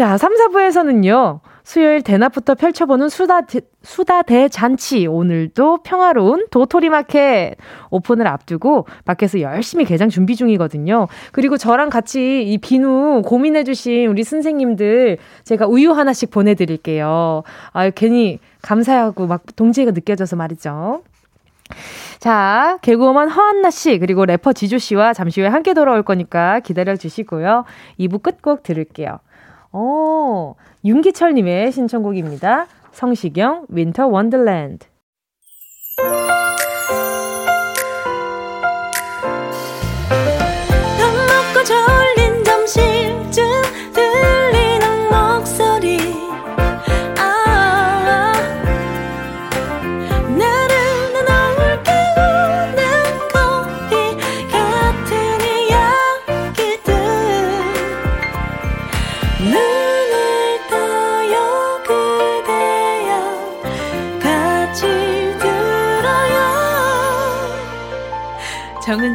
자, 3, 4부에서는요. 수요일 대낮부터 펼쳐보는 수다, 수다 대잔치. 오늘도 평화로운 도토리 마켓 오픈을 앞두고 밖에서 열심히 개장 준비 중이거든요. 그리고 저랑 같이 이 비누 고민해주신 우리 선생님들 제가 우유 하나씩 보내드릴게요. 아, 괜히 감사하고 막 동지가 느껴져서 말이죠. 자, 개그우먼 허한나 씨, 그리고 래퍼 지조 씨와 잠시 후에 함께 돌아올 거니까 기다려 주시고요. 2부 끝곡 들을게요. 오, 윤기철님의 신청곡입니다. 성시경, 윈터 원더랜드.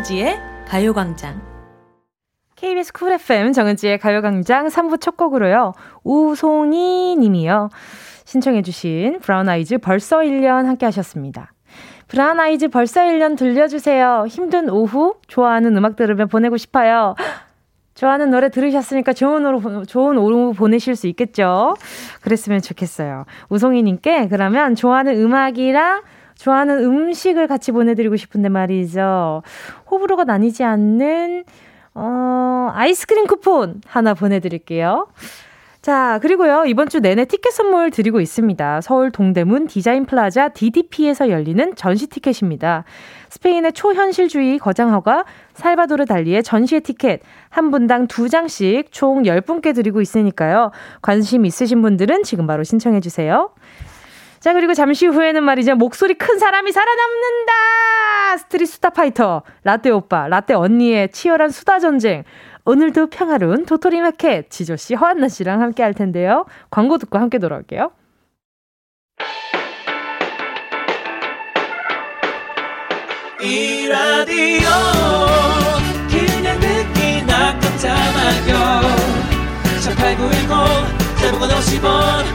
정은지의 가요광장. KBS 쿨 FM 정은지의 가요광장 3부 첫 곡으로요. 우송이 님이요. 신청해주신 브라운 아이즈 벌써 1년 함께 하셨습니다. 브라운 아이즈 벌써 1년 들려주세요. 힘든 오후 좋아하는 음악 들으며 보내고 싶어요. 좋아하는 노래 들으셨으니까 좋은 오후, 좋은 오후 보내실 수 있겠죠? 그랬으면 좋겠어요. 우송이님께 그러면 좋아하는 음악이랑 좋아하는 음식을 같이 보내드리고 싶은데 말이죠. 호불호가 나뉘지 않는, 어, 아이스크림 쿠폰 하나 보내드릴게요. 자, 그리고요, 이번 주 내내 티켓 선물 드리고 있습니다. 서울 동대문 디자인 플라자 DDP에서 열리는 전시 티켓입니다. 스페인의 초현실주의 거장 화가 살바도르 달리의 전시회 티켓 한 분당 두 장씩 총 10분께 드리고 있으니까요. 관심 있으신 분들은 지금 바로 신청해 주세요. 자, 그리고 잠시 후에는 말이죠. 목소리 큰 사람이 살아남는다! street 수다 파이터, 라떼 오빠, 라떼 언니의 치열한 수다 전쟁. 오늘도 평화로운 도토리 마켓, 지조씨, 허한나 씨랑 함께 할 텐데요. 광고 듣고 함께 돌아올게요. 이 라디오 그냥 듣기나 깜짝마요 18910 대목원 50원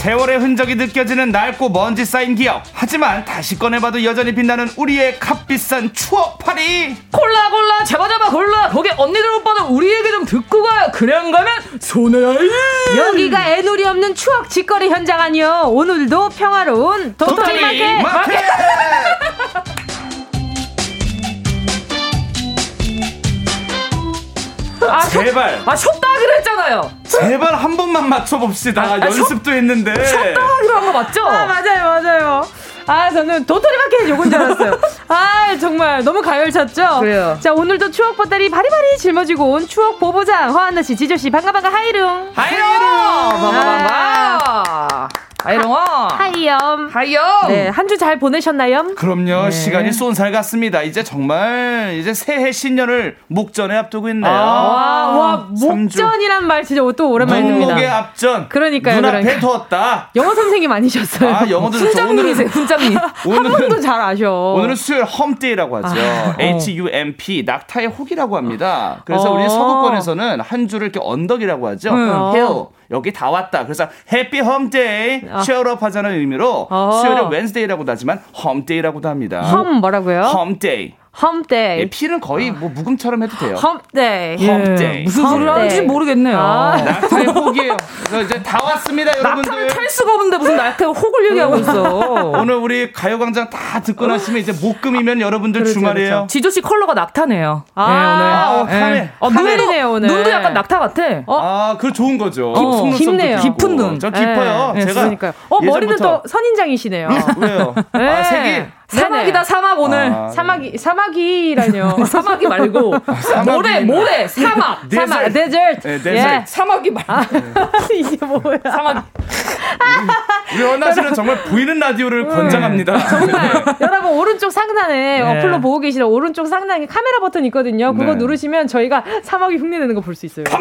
세월의 흔적이 느껴지는 낡고 먼지 쌓인 기억. 하지만 다시 꺼내봐도 여전히 빛나는 우리의 값비싼 추억 파리. 골라 골라 잡아 잡아 골라. 거기 언니들 오빠들 우리 얘기 좀 듣고 가요. 그냥 가면 손해야. 여기가 애놀이 없는 추억 직거래 현장 아니요. 오늘도 평화로운 도토리 마켓. 마켓. 아, 제발. 아, 쉬었다 했잖아요. 제발 한 번만 맞춰봅시다. 아, 연습도 했는데. 쉬었다 하기로 한 거 맞죠? 아, 맞아요, 맞아요. 아, 저는 도토리 마켓 요건 줄 알았어요. 아, 정말 너무 가열찼죠? 그래요. 자, 오늘도 추억 보따리 바리바리 짊어지고 온 추억 보보장 허한나 씨, 지조 씨, 반가 반가 하이룽. 하이룽! 반가 반가. 하이롱아. 하이염. 하이염. 네, 한 주 잘 보내셨나요? 그럼요. 네. 시간이 쏜살 같습니다. 이제 정말 이제 새해 신년을 목전에 앞두고 있네요. 아, 와, 목전이란 말 진짜 또 오랜만에 듭니다. 목목의 앞전. 그러니까요. 눈앞에 그러니까. 두었다. 영어 선생님 아니셨어요? 아, 영어도 훈장님이세요. 훈장님. 한 번도 잘 아셔. 오늘은 수요일 hump day라고 하죠. 아, H-U-M-P 낙타의 혹이라고 합니다. 그래서 어. 우리 서구권에서는 한 주를 이렇게 언덕이라고 하죠. 음. hill. 여기 다 왔다. 그래서 happy hump day cheer up 하자는 의미로 어. 수요일에 Wednesday라고도 하지만 hump day라고도 합니다. hump 뭐라고요? hump day. hump day. 예, P는 거의 뭐 묵음처럼 해도 돼요. hump day. hump day. 예, 무슨 소리를 하는지 모르겠네요. 아. 낙타의 혹이에요. 이제 다 왔습니다, 여러분들. 낙타를 탈 수가 없는데 무슨 낙타의 혹을 얘기하고 있어. 오늘 우리 가요광장 다 듣고 나시면 이제 목금이면 여러분들 그렇죠, 주말이에요. 그렇죠. 지조 씨 컬러가 낙타네요. 아, 네, 오늘. 아, 어, camel. 어, 눈도, 오늘. 눈도 약간 낙타 같아. 어? 아, 그 좋은 거죠. 어, 깊네요. 깊은 눈. 저 깊어요. 네, 제가. 그러니까요. 어, 머리는 또 선인장이시네요. 왜요? 네. 아, 색이 사막이다 사막 오늘. 아, 사막이 사막이라뇨. 사막이 말고. 모래 모래 사막 사막. 데절트. 네, 데절트. 예. 사막이 말 아, 이게 뭐야. 사막 우리 원나 씨는 정말 보이는 라디오를 네. 권장합니다 정말 네. 여러분 오른쪽 상단에 네. 어플로 보고 계시는 오른쪽 상단에 카메라 버튼 있거든요 그거 네. 누르시면 저희가 사막이 흉내내는 거 볼 수 있어요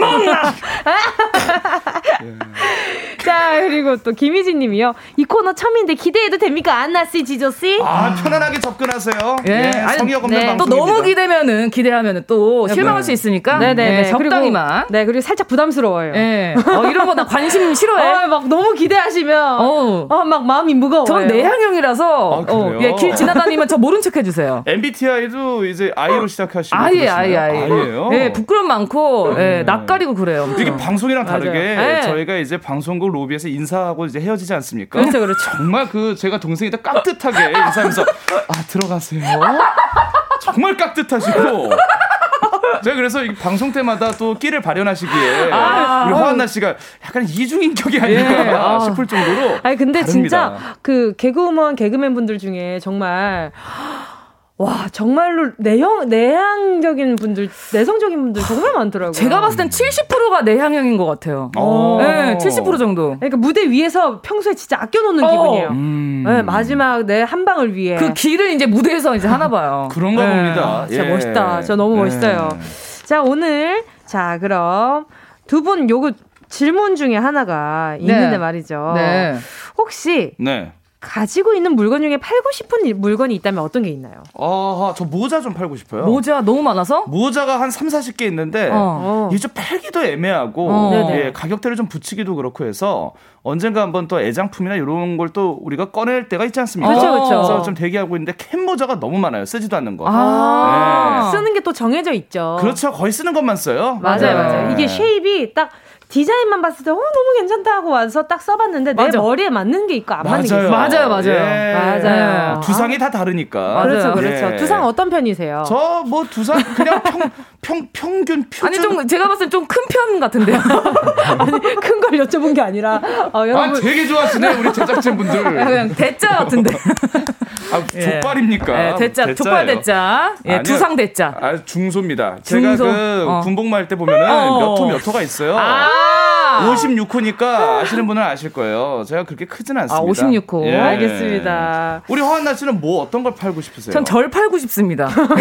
자 그리고 또 김희진 님이요 이 코너 처음인데 기대해도 됩니까 안나 씨 지조 씨 아 편안하게 접근하세요. 예. 예. 성의역 없는 네. 방송. 또 너무 기대면은 기대하면은 또 네. 실망할 수 있으니까. 네네. 네, 네, 적당히만. 네 그리고 살짝 부담스러워요. 예. 어, 이런 거 나 관심 싫어해. 어, 막 너무 기대하시면 어, 어막 마음이 무거워. 전 내향형이라서 아, 어, 예, 길 지나다니면 저 모른 척 해주세요. MBTI도 이제 I로 시작하시고. 아예 아예 아예. 아예요. 예 부끄럼 많고 예, 낯가리고 그래요. 이게 방송이랑 다르게 네. 저희가 이제 방송국 로비에서 인사하고 이제 헤어지지 않습니까? 그렇죠 그렇죠. 정말 그 제가 동생이 다 깍듯하게 인사하면서 아 들어가세요. 정말 깍듯하시고. 제가 그래서 방송 때마다 또 끼를 발현하시기에 아, 우리 허한나 씨가 약간 이중인격이 아닌가 예, 아. 싶을 정도로. 아니 근데 다릅니다. 진짜 그 개그우먼 개그맨 분들 중에 정말 와 정말로 내형 내향적인 분들 내성적인 분들 정말 많더라고요. 제가 봤을 땐 70%가 내향형인 것 같아요. 어. 네, 70% 정도. 그러니까 무대 위에서 평소에 진짜 아껴놓는 어. 기분이에요. 음. 네, 마지막 내 한 방을 위해 그 길을 이제 무대에서 이제 하나 봐요. 그런가 네. 봅니다. 진짜 예. 멋있다. 저 너무 네. 멋있어요. 자 오늘 자 그럼 두 분 요거 질문 중에 하나가 있는데 네. 말이죠. 네. 혹시 네. 가지고 있는 물건 중에 팔고 싶은 물건이 있다면 어떤 게 있나요? 아, 저 모자 좀 팔고 싶어요. 모자 너무 많아서? 모자가 한 3, 40개 있는데 어. 이게 좀 팔기도 애매하고 어. 예, 가격대를 좀 붙이기도 그렇고 해서 언젠가 한번 또 애장품이나 이런 걸 또 우리가 꺼낼 때가 있지 않습니까? 그렇죠, 그렇죠. 그래서 좀 대기하고 있는데 캔 모자가 너무 많아요. 쓰지도 않는 거. 아~ 네. 쓰는 게 또 정해져 있죠. 그렇죠. 거의 쓰는 것만 써요. 맞아요, 네. 맞아요. 이게 shape이 딱 디자인만 봤을 때 어, 너무 괜찮다 하고 와서 딱 써봤는데 맞아. 내 머리에 맞는 게 있고 안 맞아요. 맞는 게 있어요. 맞아요, 맞아요. 예. 맞아요. 네. 두상이 다 다르니까. 그렇죠, 그렇죠. 예. 두상 어떤 편이세요? 저 뭐 두상 그냥 평, 평, 평균 표준. 아니 좀 제가 봤을 땐 좀 큰 편 같은데요. 아니 큰 걸 여쭤본 게 아니라 어, 여러분. 아 되게 좋아하시네 우리 제작진 분들. 그냥 대자 같은데. 아, 예. 족발입니까? 예, 대자, 족발 대자. 예, 두상 대자. 아, 중소입니다. 중소? 제가 그 어. 군복무 할때 보면은 어. 몇호 몇 호가 있어요. 아~ 56호니까 아시는 분은 아실 거예요. 제가 그렇게 크진 않습니다. 아, 56호. 예. 알겠습니다. 우리 허한나 씨는 뭐 어떤 걸 팔고 싶으세요? 전 절 팔고 싶습니다.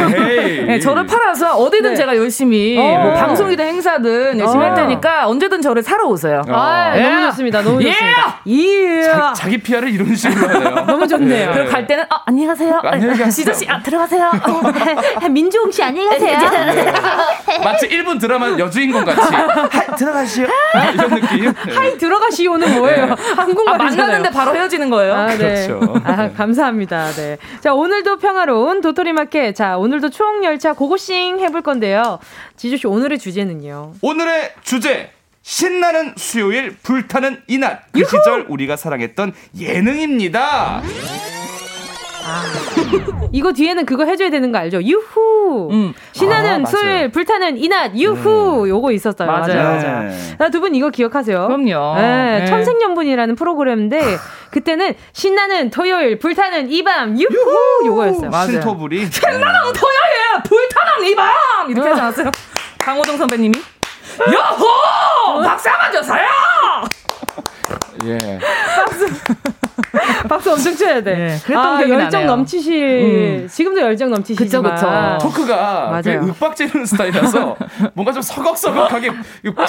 네, 저를 팔아서 어디든 네. 제가 열심히 어. 뭐 방송이든 행사든 열심히 어. 할 테니까 언제든 저를 사러 오세요. 어. 아, 예. 너무 좋습니다. 너무 좋습니다. 예. 자, 자기 PR을 이런 식으로 하네요. 너무 좋네요. 예. 그리고 갈 때는 어, 안녕하세요. 안녕히 시저 씨, 아, 들어가세요. 어, 민주홍 씨 안녕히 가세요. 마치 일본 드라마 여주인공 같이 들어가시오. 이런 느낌. 네. hi 들어가시오는 뭐예요? 네. 한국말 아, 만나는데 바로 헤어지는 거예요. 아, 네. 그렇죠. 아, 네. 감사합니다. 네. 자, 오늘도 평화로운 도토리 마켓. 자, 오늘도 추억 열차 고고싱 해볼 건데요. 지조 씨 오늘의 주제는요. 오늘의 주제 신나는 수요일 불타는 이날 그 유후! 시절 우리가 사랑했던 예능입니다. 아. 이거 뒤에는 그거 해줘야 되는 거 알죠? 유후. 음. 신나는 아, 수요일 불타는 이낮 유후. 음. 요거 있었어요. 맞아요. 맞아요. 맞아요. 두분 이거 기억하세요? 그럼요. 네, 네. 천생연분이라는 프로그램인데 그때는 신나는 토요일 불타는 이 밤 유후. 유후. 요거였어요. 맞아요. 신토불이. 신나는 토요일 불타는 이 밤 이렇게 하지 않았어요? 강호동 선배님이? 여호! 박수 한번 주세요! 예. 박수. 박수 엄청 쳐야 돼. 네, 그랬던 아, 열정 나네요. 넘치실. 음. 지금도 열정 넘치시지만. 그쵸, 그쵸. 토크가 그 윽박 지르는 스타일이라서 뭔가 좀 서걱서걱하게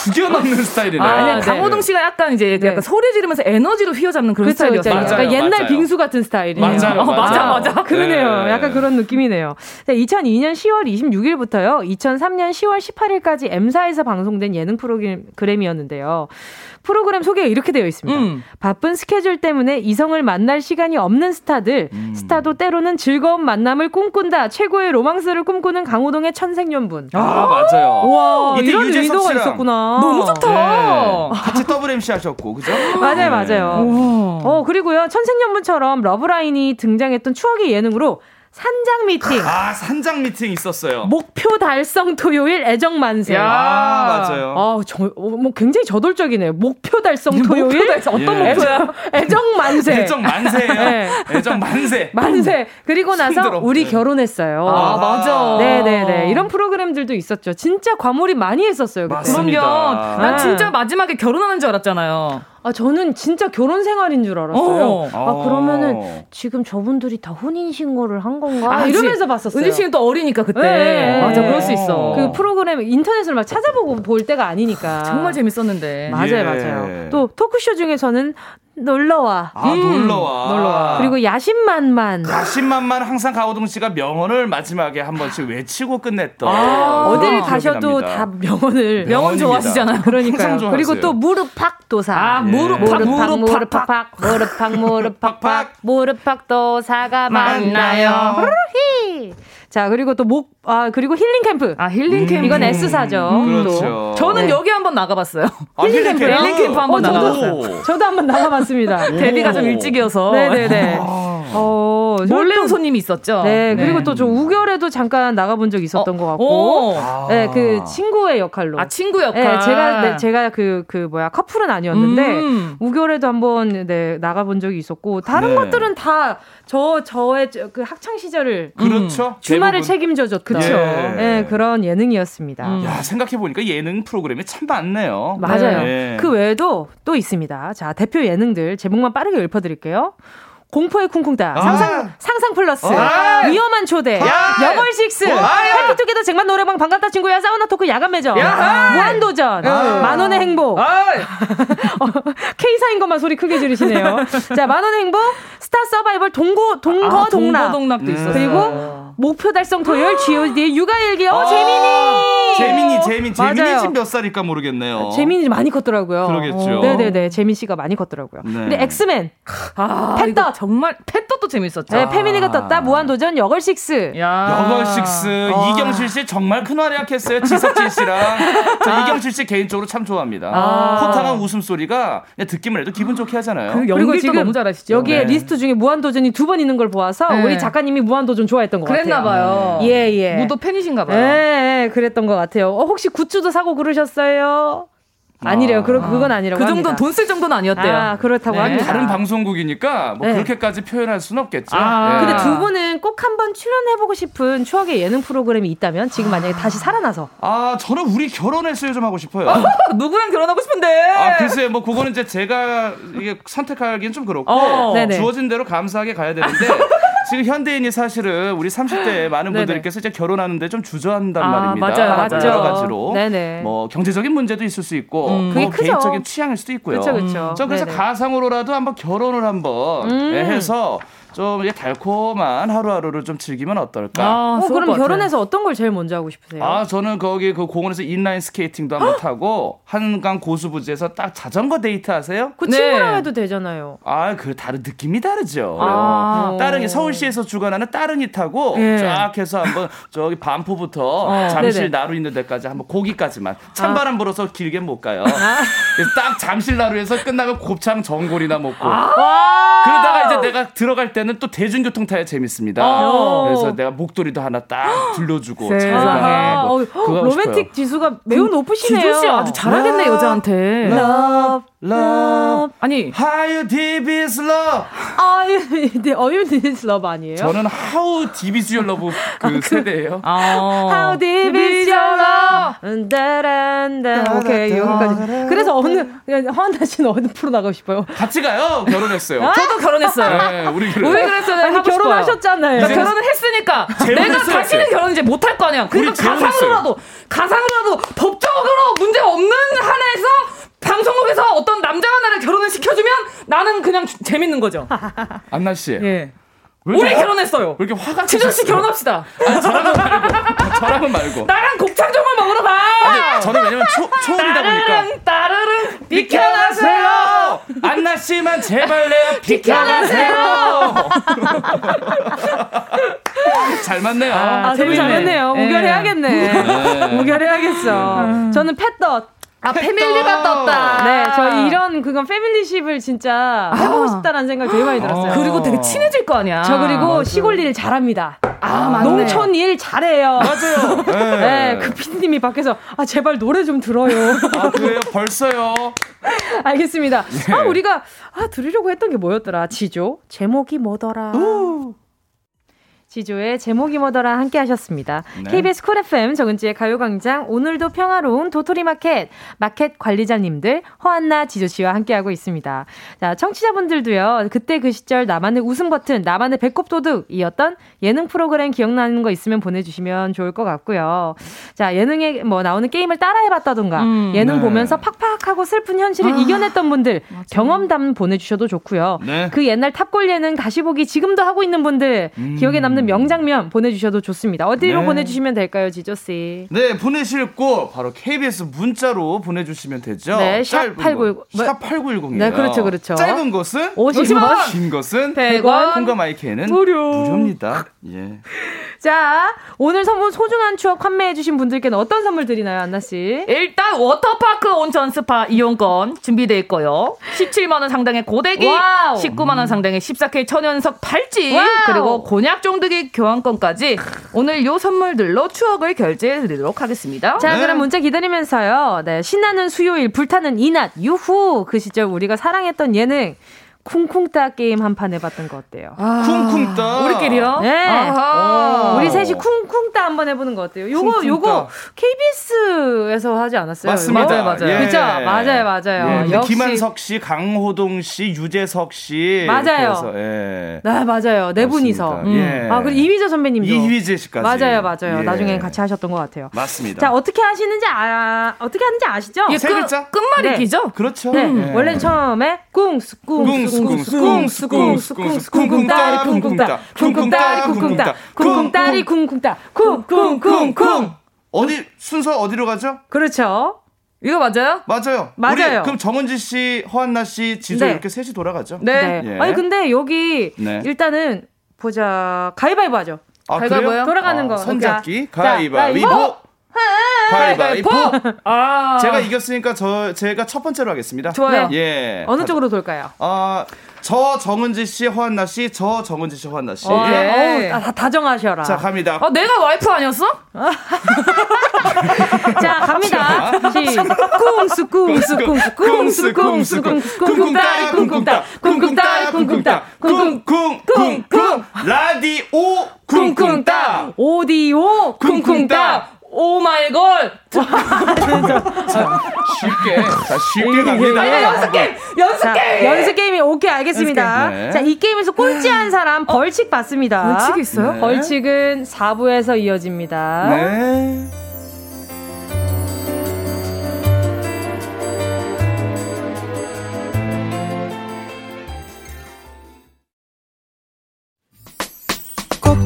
구겨넣는 스타일이네. 아, 네. 강호동 씨가 약간 이제 네. 약간 소리 지르면서 에너지로 휘어잡는 그런 스타일이었어요. 맞아요, 그러니까 옛날 맞아요. 빙수 같은 스타일이. 맞아요. 어, 맞아, 맞아. 그러네요. 네. 약간 그런 느낌이네요. 2002년 10월 26일부터요. 2003년 10월 18일까지 M사에서 방송된 예능 프로그램이었는데요. 프로그램 소개가 이렇게 되어 있습니다. 음. 바쁜 스케줄 때문에 이성을 만날 시간이 없는 스타들, 음. 스타도 때로는 즐거운 만남을 꿈꾼다. 최고의 로망스를 꿈꾸는 강호동의 천생연분. 아, 아 맞아요. 와, 이런 의도가 있었구나. 너무 좋다. 네. 같이 더블 MC 하셨고, 그죠? 맞아요, 맞아요. 네. 어, 그리고요, 천생연분처럼 love line이 등장했던 추억의 예능으로 산장 미팅. 아, 산장 미팅 있었어요. 목표 달성 토요일 애정 만세. 야, 아, 맞아요. 아, 저, 어, 뭐 굉장히 저돌적이네요. 목표 달성 토요일. 목표 달성 어떤 예. 목표야? 애정 만세. 애정 만세예요. 네. 애정 만세. 만세. 그리고 나서 우리 결혼했어요. 아, 맞아. 네, 네, 네. 이런 프로그램들도 있었죠. 진짜 과몰입 많이 했었어요. 맞습니다. 그럼요. 난 진짜 마지막에 결혼하는 줄 알았잖아요. 아, 저는 진짜 결혼 생활인 줄 알았어요. 어. 아, 그러면은 지금 저분들이 다 혼인 신고를 한 건가? 아, 이러면서 봤었어요. 은지 씨는 또 어리니까 그때. 네. 맞아, 그럴 수 있어. 그 프로그램 인터넷을 막 찾아보고 볼 때가 아니니까. 정말 재밌었는데. 맞아요, 예. 맞아요. 또 토크쇼 중에서는 놀러와. 아, 음. 놀러와. 놀러와. 그리고 야심만만. 야심만만 항상 가오동 씨가 명언을 마지막에 한 번씩 외치고 끝냈던. 아, 어딜 가셔도 다 명언을. 명언 좋아하시잖아요. 그러니까. 그리고 또 무릎팍 도사. 아, 무릎팍, 무릎팍, 무릎팍, 무릎팍, 무릎팍팍, 무릎팍 도사가 만나요. 자, 그리고 또 목, 아, 그리고 힐링 캠프. 아, 힐링 캠프. 이건 S사죠. 음, 그렇죠. 저는 네. 여기 한번 나가봤어요. 아, 힐링, 캠프. 힐링 캠프 한번 어, 나가봤어요. 저도 한번 나가봤습니다. 데뷔가 좀 일찍이어서. 네네네. 어, 몰래 손님이 있었죠. 네, 네. 그리고 또저 우결에도 잠깐 나가본 적 있었던 어, 것 같고. 오. 네, 그 친구의 역할로. 아, 친구 역할. 네, 제가, 네, 제가 그, 그 뭐야, 커플은 아니었는데, 음. 우결에도 한번, 네, 나가본 적이 있었고, 다른 네. 것들은 다 저, 저의 그 학창 시절을. 그렇죠. 음, 주말을 책임져줬던. 그렇죠. 예. 네, 그런 예능이었습니다. 음. 야, 생각해 보니까 예능 프로그램이 참 많네요. 맞아요. 네. 그 외에도 또 있습니다. 자, 대표 예능들 제목만 빠르게 읊어 드릴게요. 공포의 쿵쿵따, 아~ 상상, 상상 플러스, 아~ 위험한 초대, 여걸 식스, 해피투게더 쟁반 노래방 반갑다 친구야, 사우나 토크 야간 매점, 무한도전, 만원의 행복. K사인 것만 소리 크게 지르시네요. 자, 만원의 행복, 스타 서바이벌 동고, 동거, 아, 동락. 동동락도 있어요. 그리고 목표 달성 토요일 GOD의 육아일기, 어, 재민이! 재민이, 재민, 재민이 지금 몇 살일까 모르겠네요. 재민이 많이 컸더라고요. 그러겠죠. 네네네, 재민 씨가 많이 컸더라고요. 네. 근데 엑스맨, 아, 패떴. 정말 패떴도 재밌었죠. 네, 패밀리가 떴다. 무한 도전 여걸식스. 여걸식스. 아. 이경실 씨 정말 큰 활약했어요. 지석진 씨랑. 저 아. 이경실 씨 개인적으로 참 좋아합니다. 아. 호탕한 웃음 소리가 그냥 듣기만 해도 기분 좋게 하잖아요. 그 그리고 지금 너무 잘하시죠. 여기에 네. 리스트 중에 무한도전이 두 번 있는 걸 보아서 네. 우리 작가님이 무한도전 좋아했던 것 그랬나 같아요. 봐요. 예, 예. 무도 팬이신가 봐요. 예, 예, 그랬던 것 같아요. 어, 혹시 굿즈도 사고 그러셨어요? 아니래요. 그, 그건 아니라고. 그 정도 돈 쓸 정도는 아니었대요. 아, 그렇다고 네. 합니다. 다른 방송국이니까 뭐 네. 그렇게까지 표현할 수는 없겠죠. 아, 네. 근데 두 분은 꼭 한번 출연해보고 싶은 추억의 예능 프로그램이 있다면 지금 만약에 다시 살아나서. 아, 저는 우리 결혼했어요 좀 하고 싶어요. 누구랑 결혼하고 싶은데? 아, 글쎄, 뭐 그거는 이제 제가 이게 선택하기는 좀 그렇고 어. 주어진 대로 감사하게 가야 되는데. 지금 현대인이 사실은 우리 30대 많은 분들께서 이제 결혼하는데 좀 주저한단 아, 말입니다. 맞아요, 맞죠. 여러 가지로. 네네. 뭐 경제적인 문제도 있을 수 있고, 음. 뭐 개인적인 취향일 수도 있고요. 그쵸. 저 그래서 네네. 가상으로라도 한번 결혼을 한번 음. 해서 좀 이게 달콤한 하루하루를 좀 즐기면 어떨까? 아, 어, 그럼 결혼해서 어떤 걸 제일 먼저 하고 싶으세요? 아, 저는 거기 그 공원에서 인라인 스케이팅도 한번 타고 한강 고수부지에서 딱 자전거 데이트 하세요? 그 네. 친구랑 해도 되잖아요. 아, 그 다른 느낌이 다르죠. 아, 따릉이 서울시에서 주관하는 따릉이 타고 네. 쫙 해서 한번 저기 반포부터 어, 잠실 네네. 나루 있는 데까지 한번 고기까지만 찬바람 불어서 길게 못 가요. 아. 그래서 딱 잠실 나루에서 끝나면 곱창 전골이나 먹고. 아. 그러다가 이제 내가 들어갈 때는 또 대중교통 타야 재밌습니다. 아. 그래서 내가 목도리도 하나 딱 둘러주고 아. 어, 로맨틱 싶어요. 지수가 매우 그, 높으시네요. 지수 씨 아주 잘하겠네 여자한테. Love, love. 아니 How deep is love? 아, How deep is love 아니에요? 저는 How deep is your love 그 아, 그, 세대예요. 아. How deep is your love? 따란다. 오케이 여기까지. 그래서 어느 허한나 씨는 어느 프로 나가고 싶어요? 같이 가요. 결혼했어요. 아? 저도 결혼했어요. 네, 우리 그래. 우리 그랬어요. 아니, 결혼하셨잖아요. 결혼을 했으니까 내가 다시는 결혼 이제 못할 거 아니야. 그러니까 가상으로라도 가상으로라도 법적으로 문제 없는 한에서 방송국에서 어떤 남자가 나를 결혼을 시켜주면 나는 그냥 재밌는 거죠. 안나 씨. 예. 우리 결혼했어요. 왜 이렇게 화가 치준 씨 결혼합시다. 아니, 저랑은 말고. 저랑은 말고. 나랑 곱창 전골 먹으러 가. 아니, 저는 왜냐면 초, 초음이다 보니까. 따르릉 비켜가세요. 안나 씨만 제발 내요 비켜가세요. 잘 맞네요. 아, 재미 잘했네요. 우결해야겠네. 네. 우결해야겠어. 저는 팻떡. 아, 패밀리가 떴다. 네, 저희 이런 그건 패밀리십을 진짜 해보고 아. 싶다라는 생각 되게 많이 들었어요. 그리고 되게 친해질 거 아니야. 저 그리고 맞아. 시골 일 잘합니다. 아, 맞네. 농촌 일 잘해요. 맞아요. 네. 네, 그 피디님이 밖에서 아 제발 노래 좀 들어요. 아 그래요? 벌써요? 알겠습니다. 네. 아 우리가 아 들으려고 했던 게 뭐였더라? 지조 제목이 뭐더라? 오. 지조의 제목이 뭐더라 함께 하셨습니다. 네. KBS 쿨 FM 정은지의 가요광장 오늘도 평화로운 도토리 마켓 마켓 관리자님들 허한나 지조 씨와 함께하고 있습니다. 자 청취자분들도요 그때 그 시절 나만의 웃음 버튼 나만의 배꼽 도둑이었던 예능 프로그램 기억나는 거 있으면 보내주시면 좋을 것 같고요. 자 예능에 뭐 나오는 게임을 따라해봤다던가 음, 예능 네. 보면서 팍팍하고 슬픈 현실을 아, 이겨냈던 분들 맞아. 경험담 보내주셔도 좋고요. 네. 그 옛날 탑골 예능 다시 보기 지금도 하고 있는 분들 음. 기억에 남는 있는 명장면 보내주셔도 좋습니다. 어디로 네. 보내주시면 될까요, 지조 씨? 네, 보내실 곳 바로 KBS 문자로 보내주시면 되죠. 네, 샵 8910. 샵 8910이에요. 네, 그렇죠, 그렇죠. 짧은 것은 50원, 긴 것은 100원, 콩과 마이크는 무료. 무료입니다. 예. 자, 오늘 선물 소중한 추억 판매해주신 분들께는 어떤 선물 드리나요, 안나 씨? 일단 워터파크 온천 스파 이용권 준비되어 있고요. 17만 원 상당의 고데기, wow. 19만 원 상당의 14K 천연석 팔찌, wow. 그리고 곤약 쫑득이 교환권까지 오늘 요 선물들로 추억을 결제해 드리도록 하겠습니다. 자, 네. 그럼 문자 기다리면서요. 네, 신나는 수요일, 불타는 이낮, 유후! 그 시절 우리가 사랑했던 예능. 쿵쿵따 게임 한 판 해봤던 거 어때요? 아, 쿵쿵따 우리끼리요? 네. 아하. 우리 셋이 쿵쿵따 한번 해보는 거 어때요? 요거 쿵쿵따. 요거 KBS에서 하지 않았어요? 맞습니다. 맞아요, 맞아요. 예. 그죠? 맞아요, 맞아요. 예. 역시 김한석 씨, 강호동 씨, 유재석 씨 맞아요. 해서, 예. 네, 맞아요. 네 분이서. 음. 예. 아 그리고 이휘재 선배님도 이휘재 씨까지 맞아요, 맞아요. 예. 나중에 같이 하셨던 것 같아요. 맞습니다. 자 어떻게 하시는지 아 어떻게 하는지 아시죠? 예, 세 글자 끝말이 기죠? 네. 그렇죠. 네. 네. 원래 처음에 꿍스 꿍스 꿍스 쿵쿵 쿵쿵 쿵쿵 쿵쿵따리 쿵쿵따 쿵쿵따리 쿵쿵따 쿵쿵따리 쿵쿵따 쿵쿵쿵쿵 어디 순서 어디로 가죠? 그렇죠. 이거 맞아요? 맞아요. 맞아요. 그럼 정은지 씨, 허한나 씨, 지조 네. 이렇게 셋이 돌아가죠. 네. 네. 예. 아니 근데 여기 네. 일단은 보자 가위바위보 하죠. 아, 가위바위보 돌아가는 아, 거. 손잡기 가위바위보. 가위바위보. 아. 제가 이겼으니까 저 제가 첫 번째로 하겠습니다. 좋아요. 네. 예. 어느 쪽으로 돌까요? 아, 저 정은지 씨, 허한나 씨, 저 정은지 씨, 허한나 씨. 네. 어, 다, 다정하셔라. 자, 갑니다. 어, 내가 와이프 아니었어? 자, 갑니다. 쿵스 쿵스 쿵스 쿵스 쿵스 쿵스 쿵쿵따리 쿵쿵따 쿵쿵따리 쿵쿵따 쿵쿵쿵쿵 라디오 쿵쿵따 오디오 쿵쿵따 오 마이 걸! 쉽게, 자, 쉽게 갑니다. 아, 연습 게임! 연습 자, 게임! 연습 게임이 오케이, 알겠습니다. 네. 자, 이 게임에서 꼴찌한 사람 어? 벌칙 받습니다. 벌칙 있어요? 네. 벌칙은 4부에서 이어집니다. 네. 꼭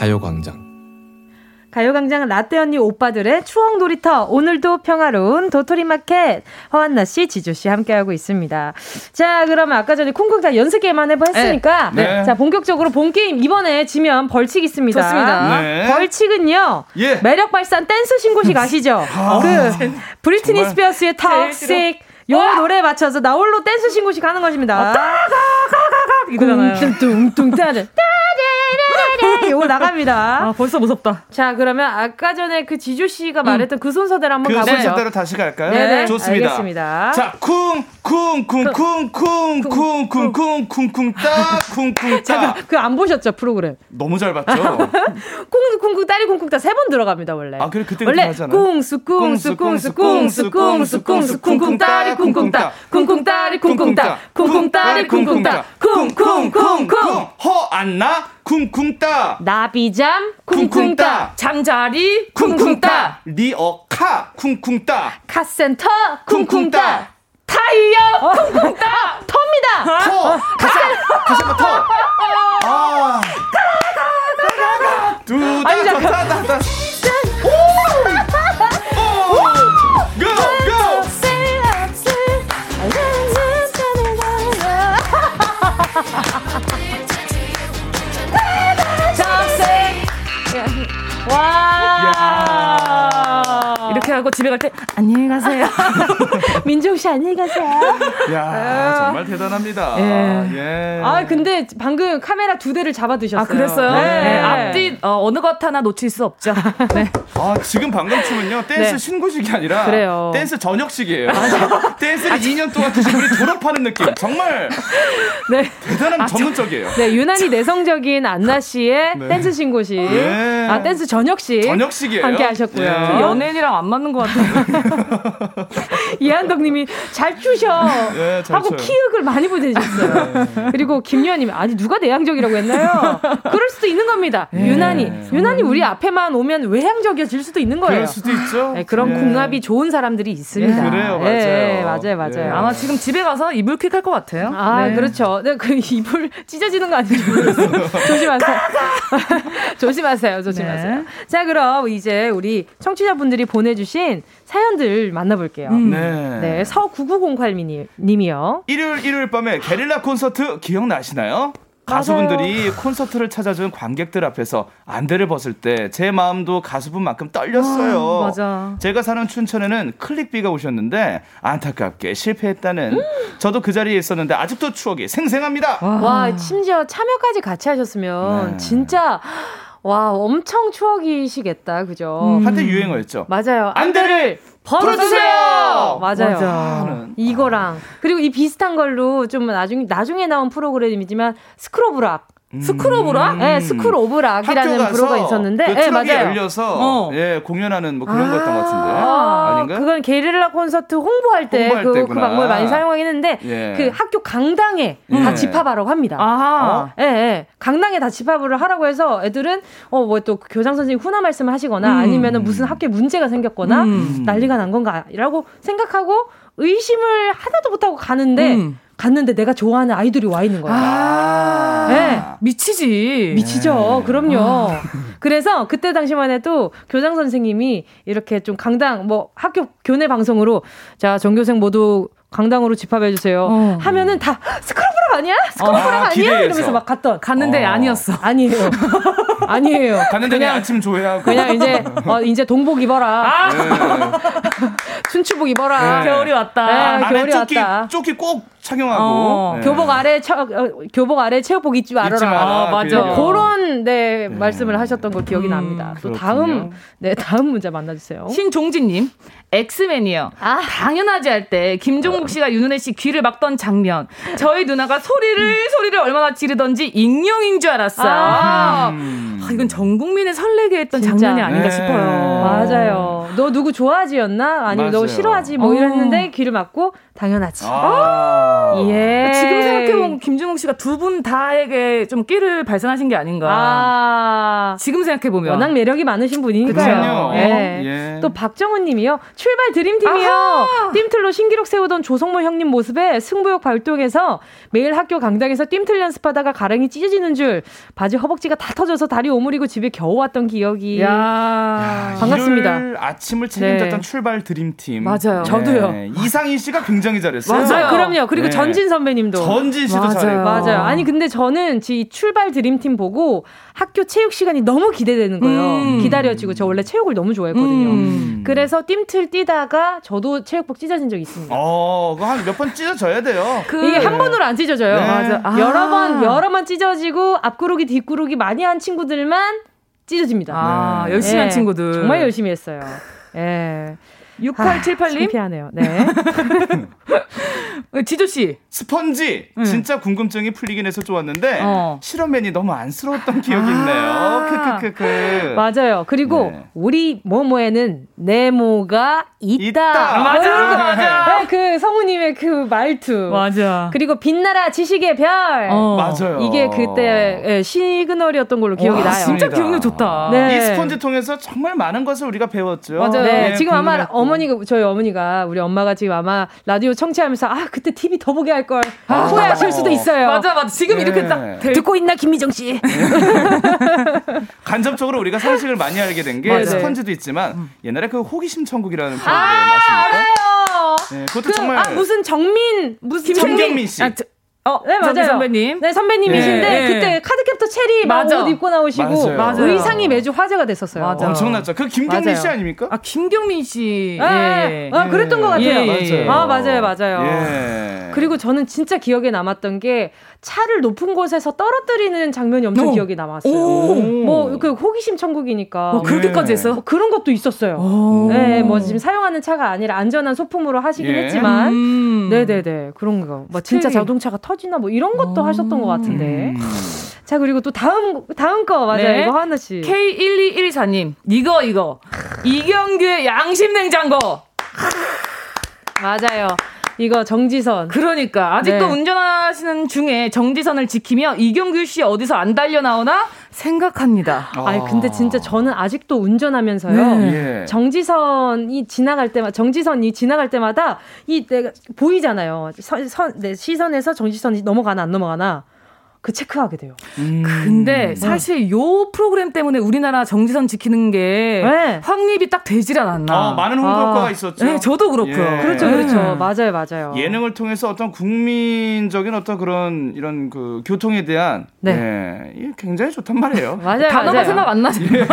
가요광장 가요광장 라떼 언니 오빠들의 추억 놀이터 오늘도 평화로운 도토리 마켓 허한나 씨, 지조 씨 함께하고 있습니다. 자, 그러면 아까 전에 쿵쿵따 연습 게임만 해보 했으니까 네. 네. 자 본격적으로 본 게임 이번에 지면 벌칙 있습니다. 좋습니다. 네. 벌칙은요. 예. 매력 발산 댄스 신고식 아시죠? 그 브리트니 스피어스의 Toxic 요 노래에 맞춰서 나홀로 댄스 신고식 하는 것입니다. 이거잖아요. 뚱뚱뚱 따라 따라라라 요거 나갑니다. 아, 벌써 무섭다. 자, 그러면 아까 전에 그 지조 씨가 말했던 그 순서대로 한번 그 가보죠. 순서대로 다시 갈까요? 네네, 좋습니다. 알겠습니다. 자, 쿵, 쿵, 쿵, 쿵, 쿵, 쿵, 쿵, 쿵, 쿵, 쿵, 따, 쿵, 쿵, 따. 그안 보셨죠 프로그램? 너무 잘 봤죠? 쿵쿵 쿵쿵따리 쿵쿵따 세 번 들어갑니다 원래. 아, 그래, 그때 원래. 쿵수 쿵수 쿵수 쿵수 쿵수 쿵수 쿵쿵 딸이 쿵쿵 따 쿵쿵 딸이 쿵쿵 따 쿵쿵 딸이 쿵쿵 따 쿵쿵 쿵쿵 허안나 쿵쿵 따. 나비잠 쿵쿵 쿵쿵 따 따. 잠자리 쿵쿵 따. 리어카 쿵쿵 따. 카센터 쿵쿵 쿵쿵 따 따. 타이어 쿵쿵 따. 터입니다. 터. 다시 한- 다시 한번 터. 아. 아니, 잠깐. 두다다다다. 오. 와. 하고 집에 갈 때 안녕히 가세요. 민종 씨 안녕히 가세요. 야 정말 대단합니다. 예. 예. 아 근데 방금 카메라 두 대를 잡아두셨어요. 아, 그랬어요? 네. 네, 앞뒤 어, 어느 것 하나 놓칠 수 없죠. 네. 아 지금 방금 춤은요 댄스 네. 신고식이 아니라 그래요. 댄스 전역식이에요. 댄스를 2년 동안 드신 분이 졸업하는 느낌. 정말 네. 대단한 전문적이에요. 네, 유난히 내성적인 안나 씨의 네. 댄스 신고식. 네. 아, 댄스 전역식. 전역식이에요. 함께 하셨고요. 예. 연예인이랑 안 맞는 것 같아요. 이한덕 님이 잘 추셔. 예, 잘 하고. 네. 키읔을 많이 보내주셨어요. 그리고 김유한 님이 아니, 누가 내향적이라고 했나요? 그럴 수도 있는 겁니다. 유난히. 유난히 우리 앞에만 오면 외향적이어질 수도 있는 거예요. 그럴 수도 있죠. 네, 그런 예. 공합이 좋은 사람들이 있습니다. 예, 그래요, 예, 맞아요. 맞아요, 맞아요. 예. 아마 지금 집에 가서 이불 킥 할 것 같아요. 아, 네. 그렇죠. 네, 그 이불 찢어지는 거 아닌지 모르겠어요. 조심하세요. 조심하세요. 조심하세요. 네. 자, 그럼 이제 우리 청취자분들이 보내주신 사연들 만나볼게요. 음. 네. 네, 서9908님이요. 일요일 일요일 밤에 게릴라 콘서트 기억나시나요? 가수분들이 콘서트를 찾아준 관객들 앞에서 안대를 벗을 때 제 마음도 가수분만큼 떨렸어요. 아, 맞아. 제가 사는 춘천에는 클릭비가 오셨는데 안타깝게 실패했다는 저도 그 자리에 있었는데 아직도 추억이 생생합니다. 와, 심지어 참여까지 같이 하셨으면 네. 진짜 와, 엄청 추억이시겠다. 그죠? 음. 한때 유행어였죠. 맞아요. 안대를 벗어주세요. 맞아요. 맞아. 이거랑 그리고 이 비슷한 걸로 좀 나중 나중에 나온 프로그램이지만 스크로브락. 스크로브락? 네, School of Rock이라는 음. 프로가 있었는데, 그 네, 맞아요. 열려서 어. 예 공연하는 뭐 그런 거였던 것 같은데 아, 아닌가? 그건 게릴라 콘서트 홍보할 때 그, 그. 방법을 많이 사용하긴 했는데, 예. 그 학교 강당에 다 예. 집합하라고 합니다. 아하. 예, 예. 강당에 다 집합을 하라고 해서 애들은 어 뭐 또 교장 선생님 훈화 말씀을 하시거나 아니면은 무슨 학교에 문제가 생겼거나 음. 난리가 난 건가라고 생각하고 의심을 하나도 못하고 가는데 음. 갔는데 내가 좋아하는 아이돌이 와 있는 거예요. 아. 네. 미치지. 미치죠. 그럼요. 그래서 그때 당시만 해도 교장 선생님이 이렇게 좀 강당 뭐 학교 교내 방송으로 자 전교생 모두 강당으로 집합해 주세요. 어. 하면은 다 스크럽브락 아니야? 스크럽브락 아, 아니야? 기대해서. 이러면서 막 갔던. 갔는데 어. 아니었어. 아니에요. 아니에요. 갔는데 그냥 그냥 아침 조회하고 그냥 이제 어 이제 동복 입어라. 네. 춘추복 입어라. 네. 겨울이 왔다. 네. 겨울이 조끼 왔다. 조끼 꼭 착용하고 어. 네. 교복 아래 처, 어, 교복 아래 체육복 입지 말아라. 입지 마라. 아, 맞아. 뭐 그런 네, 네, 말씀을 하셨던 거 기억이 음, 납니다. 또 다음 네 다음 문제 만나주세요. 신종진님 엑스맨이요. 아. 당연하지 할 때 김종국 씨가 윤은혜 씨 귀를 막던 장면. 저희 누나가 소리를 소리를 얼마나 지르던지 익룡인 줄 알았어요. 아. 음. 아, 이건 전 국민을 설레게 했던 진짜. 장면이 아닌가 네. 싶어요. 맞아요. 너 누구 좋아하지였나? 아니면 맞아요. 너 싫어하지? 뭐 어. 이랬는데 귀를 막고 당연하지. 아~ 예. 지금 생각해보면 김준욱 씨가 두 분 다에게 좀 끼를 발산하신 게 아닌가. 아~ 지금 생각해보면. 워낙 매력이 많으신 분이니까요. 예. 예. 또 박정훈 님이요. 출발 드림팀이요. 띠틀로 신기록 세우던 조성모 형님 모습에 승부욕 발동해서 매일 학교 강당에서 띠틀 연습하다가 가랑이 찢어지는 줄 바지 허벅지가 다 터져서 다리 오므리고 집에 겨우 왔던 기억이. 야, 반갑습니다. 아침을 책임졌던 네. 출발 드림팀. 맞아요. 네. 저도요. 이상희 씨가 굉장히 잘했어요. 맞아요. 그럼요. 그리고 네. 전진 선배님도. 전진 씨도 맞아요. 잘했고. 맞아요. 아니 근데 저는 지 출발 드림팀 보고 학교 체육 시간이 너무 기대되는 거예요. 음. 기다려지고 저 원래 체육을 너무 좋아했거든요. 음. 그래서 뜀틀 뛰다가 저도 체육복 찢어진 적이 있습니다. 어, 한몇 번 찢어져야 돼요. 그 이게 한 번으로 안 찢어져요. 네. 맞아. 아. 여러 번 여러 번 찢어지고 앞구르기 뒷구르기 많이 한 친구들만 찢어집니다. 아, 네. 열심히 한 네. 친구들. 정말 열심히 했어요. 예. 6878님. 창피하네요. 네. 지조씨. 스펀지. 응. 진짜 궁금증이 풀리긴 해서 좋았는데, 어. 실험맨이 너무 안쓰러웠던 기억이 아~ 있네요. 크크크크. 맞아요. 그리고, 네. 우리 모모에는 네모가 있다. 있다. 맞아, 맞아. 네, 그 성우님의 그 말투. 맞아. 그리고 빛나라 지식의 별. 어. 맞아요. 이게 그때 예, 시그널이었던 걸로 기억이 와, 나요. 진짜 기억력 좋다. 네. 이 스펀지 통해서 정말 많은 것을 우리가 배웠죠. 맞아요. 네, 지금 아마 어머니가 저희 어머니가 우리 엄마가 지금 아마 라디오 청취하면서 아 그때 TV 더 보게 할 걸. 아, 후회하실 수도 있어요. 맞아 맞아. 지금 네. 이렇게 딱 듣고 있나 김미정 씨. 간접적으로 우리가 상식을 많이 알게 된 게 스펀지도 있지만 옛날에 그 호기심 천국이라는 프로그램 아, 아십니까? 네, 그것도 그, 정말 아, 무슨 정민 무슨 김정민 씨. 아, 어, 네, 맞아요. 선배님. 네, 선배님이신데 네. 그때 카드캡터 체리 막옷 입고 나오시고 맞아요. 의상이 매주 화제가 됐었어요. 맞아. 엄청났죠. 그 김경민 맞아요. 씨 아닙니까? 아, 김경민 씨. 아, 예. 아, 그랬던 것 같아요. 예, 예. 아, 맞아요, 맞아요. 예. 그리고 저는 진짜 기억에 남았던 게 차를 높은 곳에서 떨어뜨리는 장면이 엄청 오. 기억에 남았어요. 뭐 그 호기심 천국이니까. 어, 그렇게까지 했어요? 뭐 그런 것도 있었어요. 네, 뭐 지금 사용하는 차가 아니라 안전한 소품으로 하시긴 예. 했지만, 음. 네네네 그런 거. 뭐 진짜 자동차가 터 지나 뭐 이런 것도 하셨던 것 같은데. 음. 자 그리고 또 다음 다음 거 맞아요. 네. 이거 하나 씨. K1214님 이거 이거 이경규의 양심 냉장고. 맞아요. 이거 정지선. 그러니까 아직도 네. 운전하시는 중에 정지선을 지키며 이경규 씨 어디서 안 달려 나오나 생각합니다. 아. 아니 근데 진짜 저는 아직도 운전하면서요. 네. 예. 정지선이 지나갈 때마다 정지선이 지나갈 때마다 이 내가 보이잖아요. 선, 선, 내 시선에서 정지선이 넘어가나 안 넘어가나. 그 체크하게 돼요. 음. 근데 사실 네. 요 프로그램 때문에 우리나라 정지선 지키는 게 네. 확립이 딱 되질 않았나. 아, 많은 홍보 효과가 아. 있었죠. 네, 저도 그렇고요. 예. 그렇죠, 그렇죠. 맞아요, 맞아요. 예능을 통해서 어떤 국민적인 어떤 그런 이런 그 교통에 대한 네, 예, 굉장히 좋단 말이에요. 맞아요, 단어가 맞아요. 생각 안 나지. 예.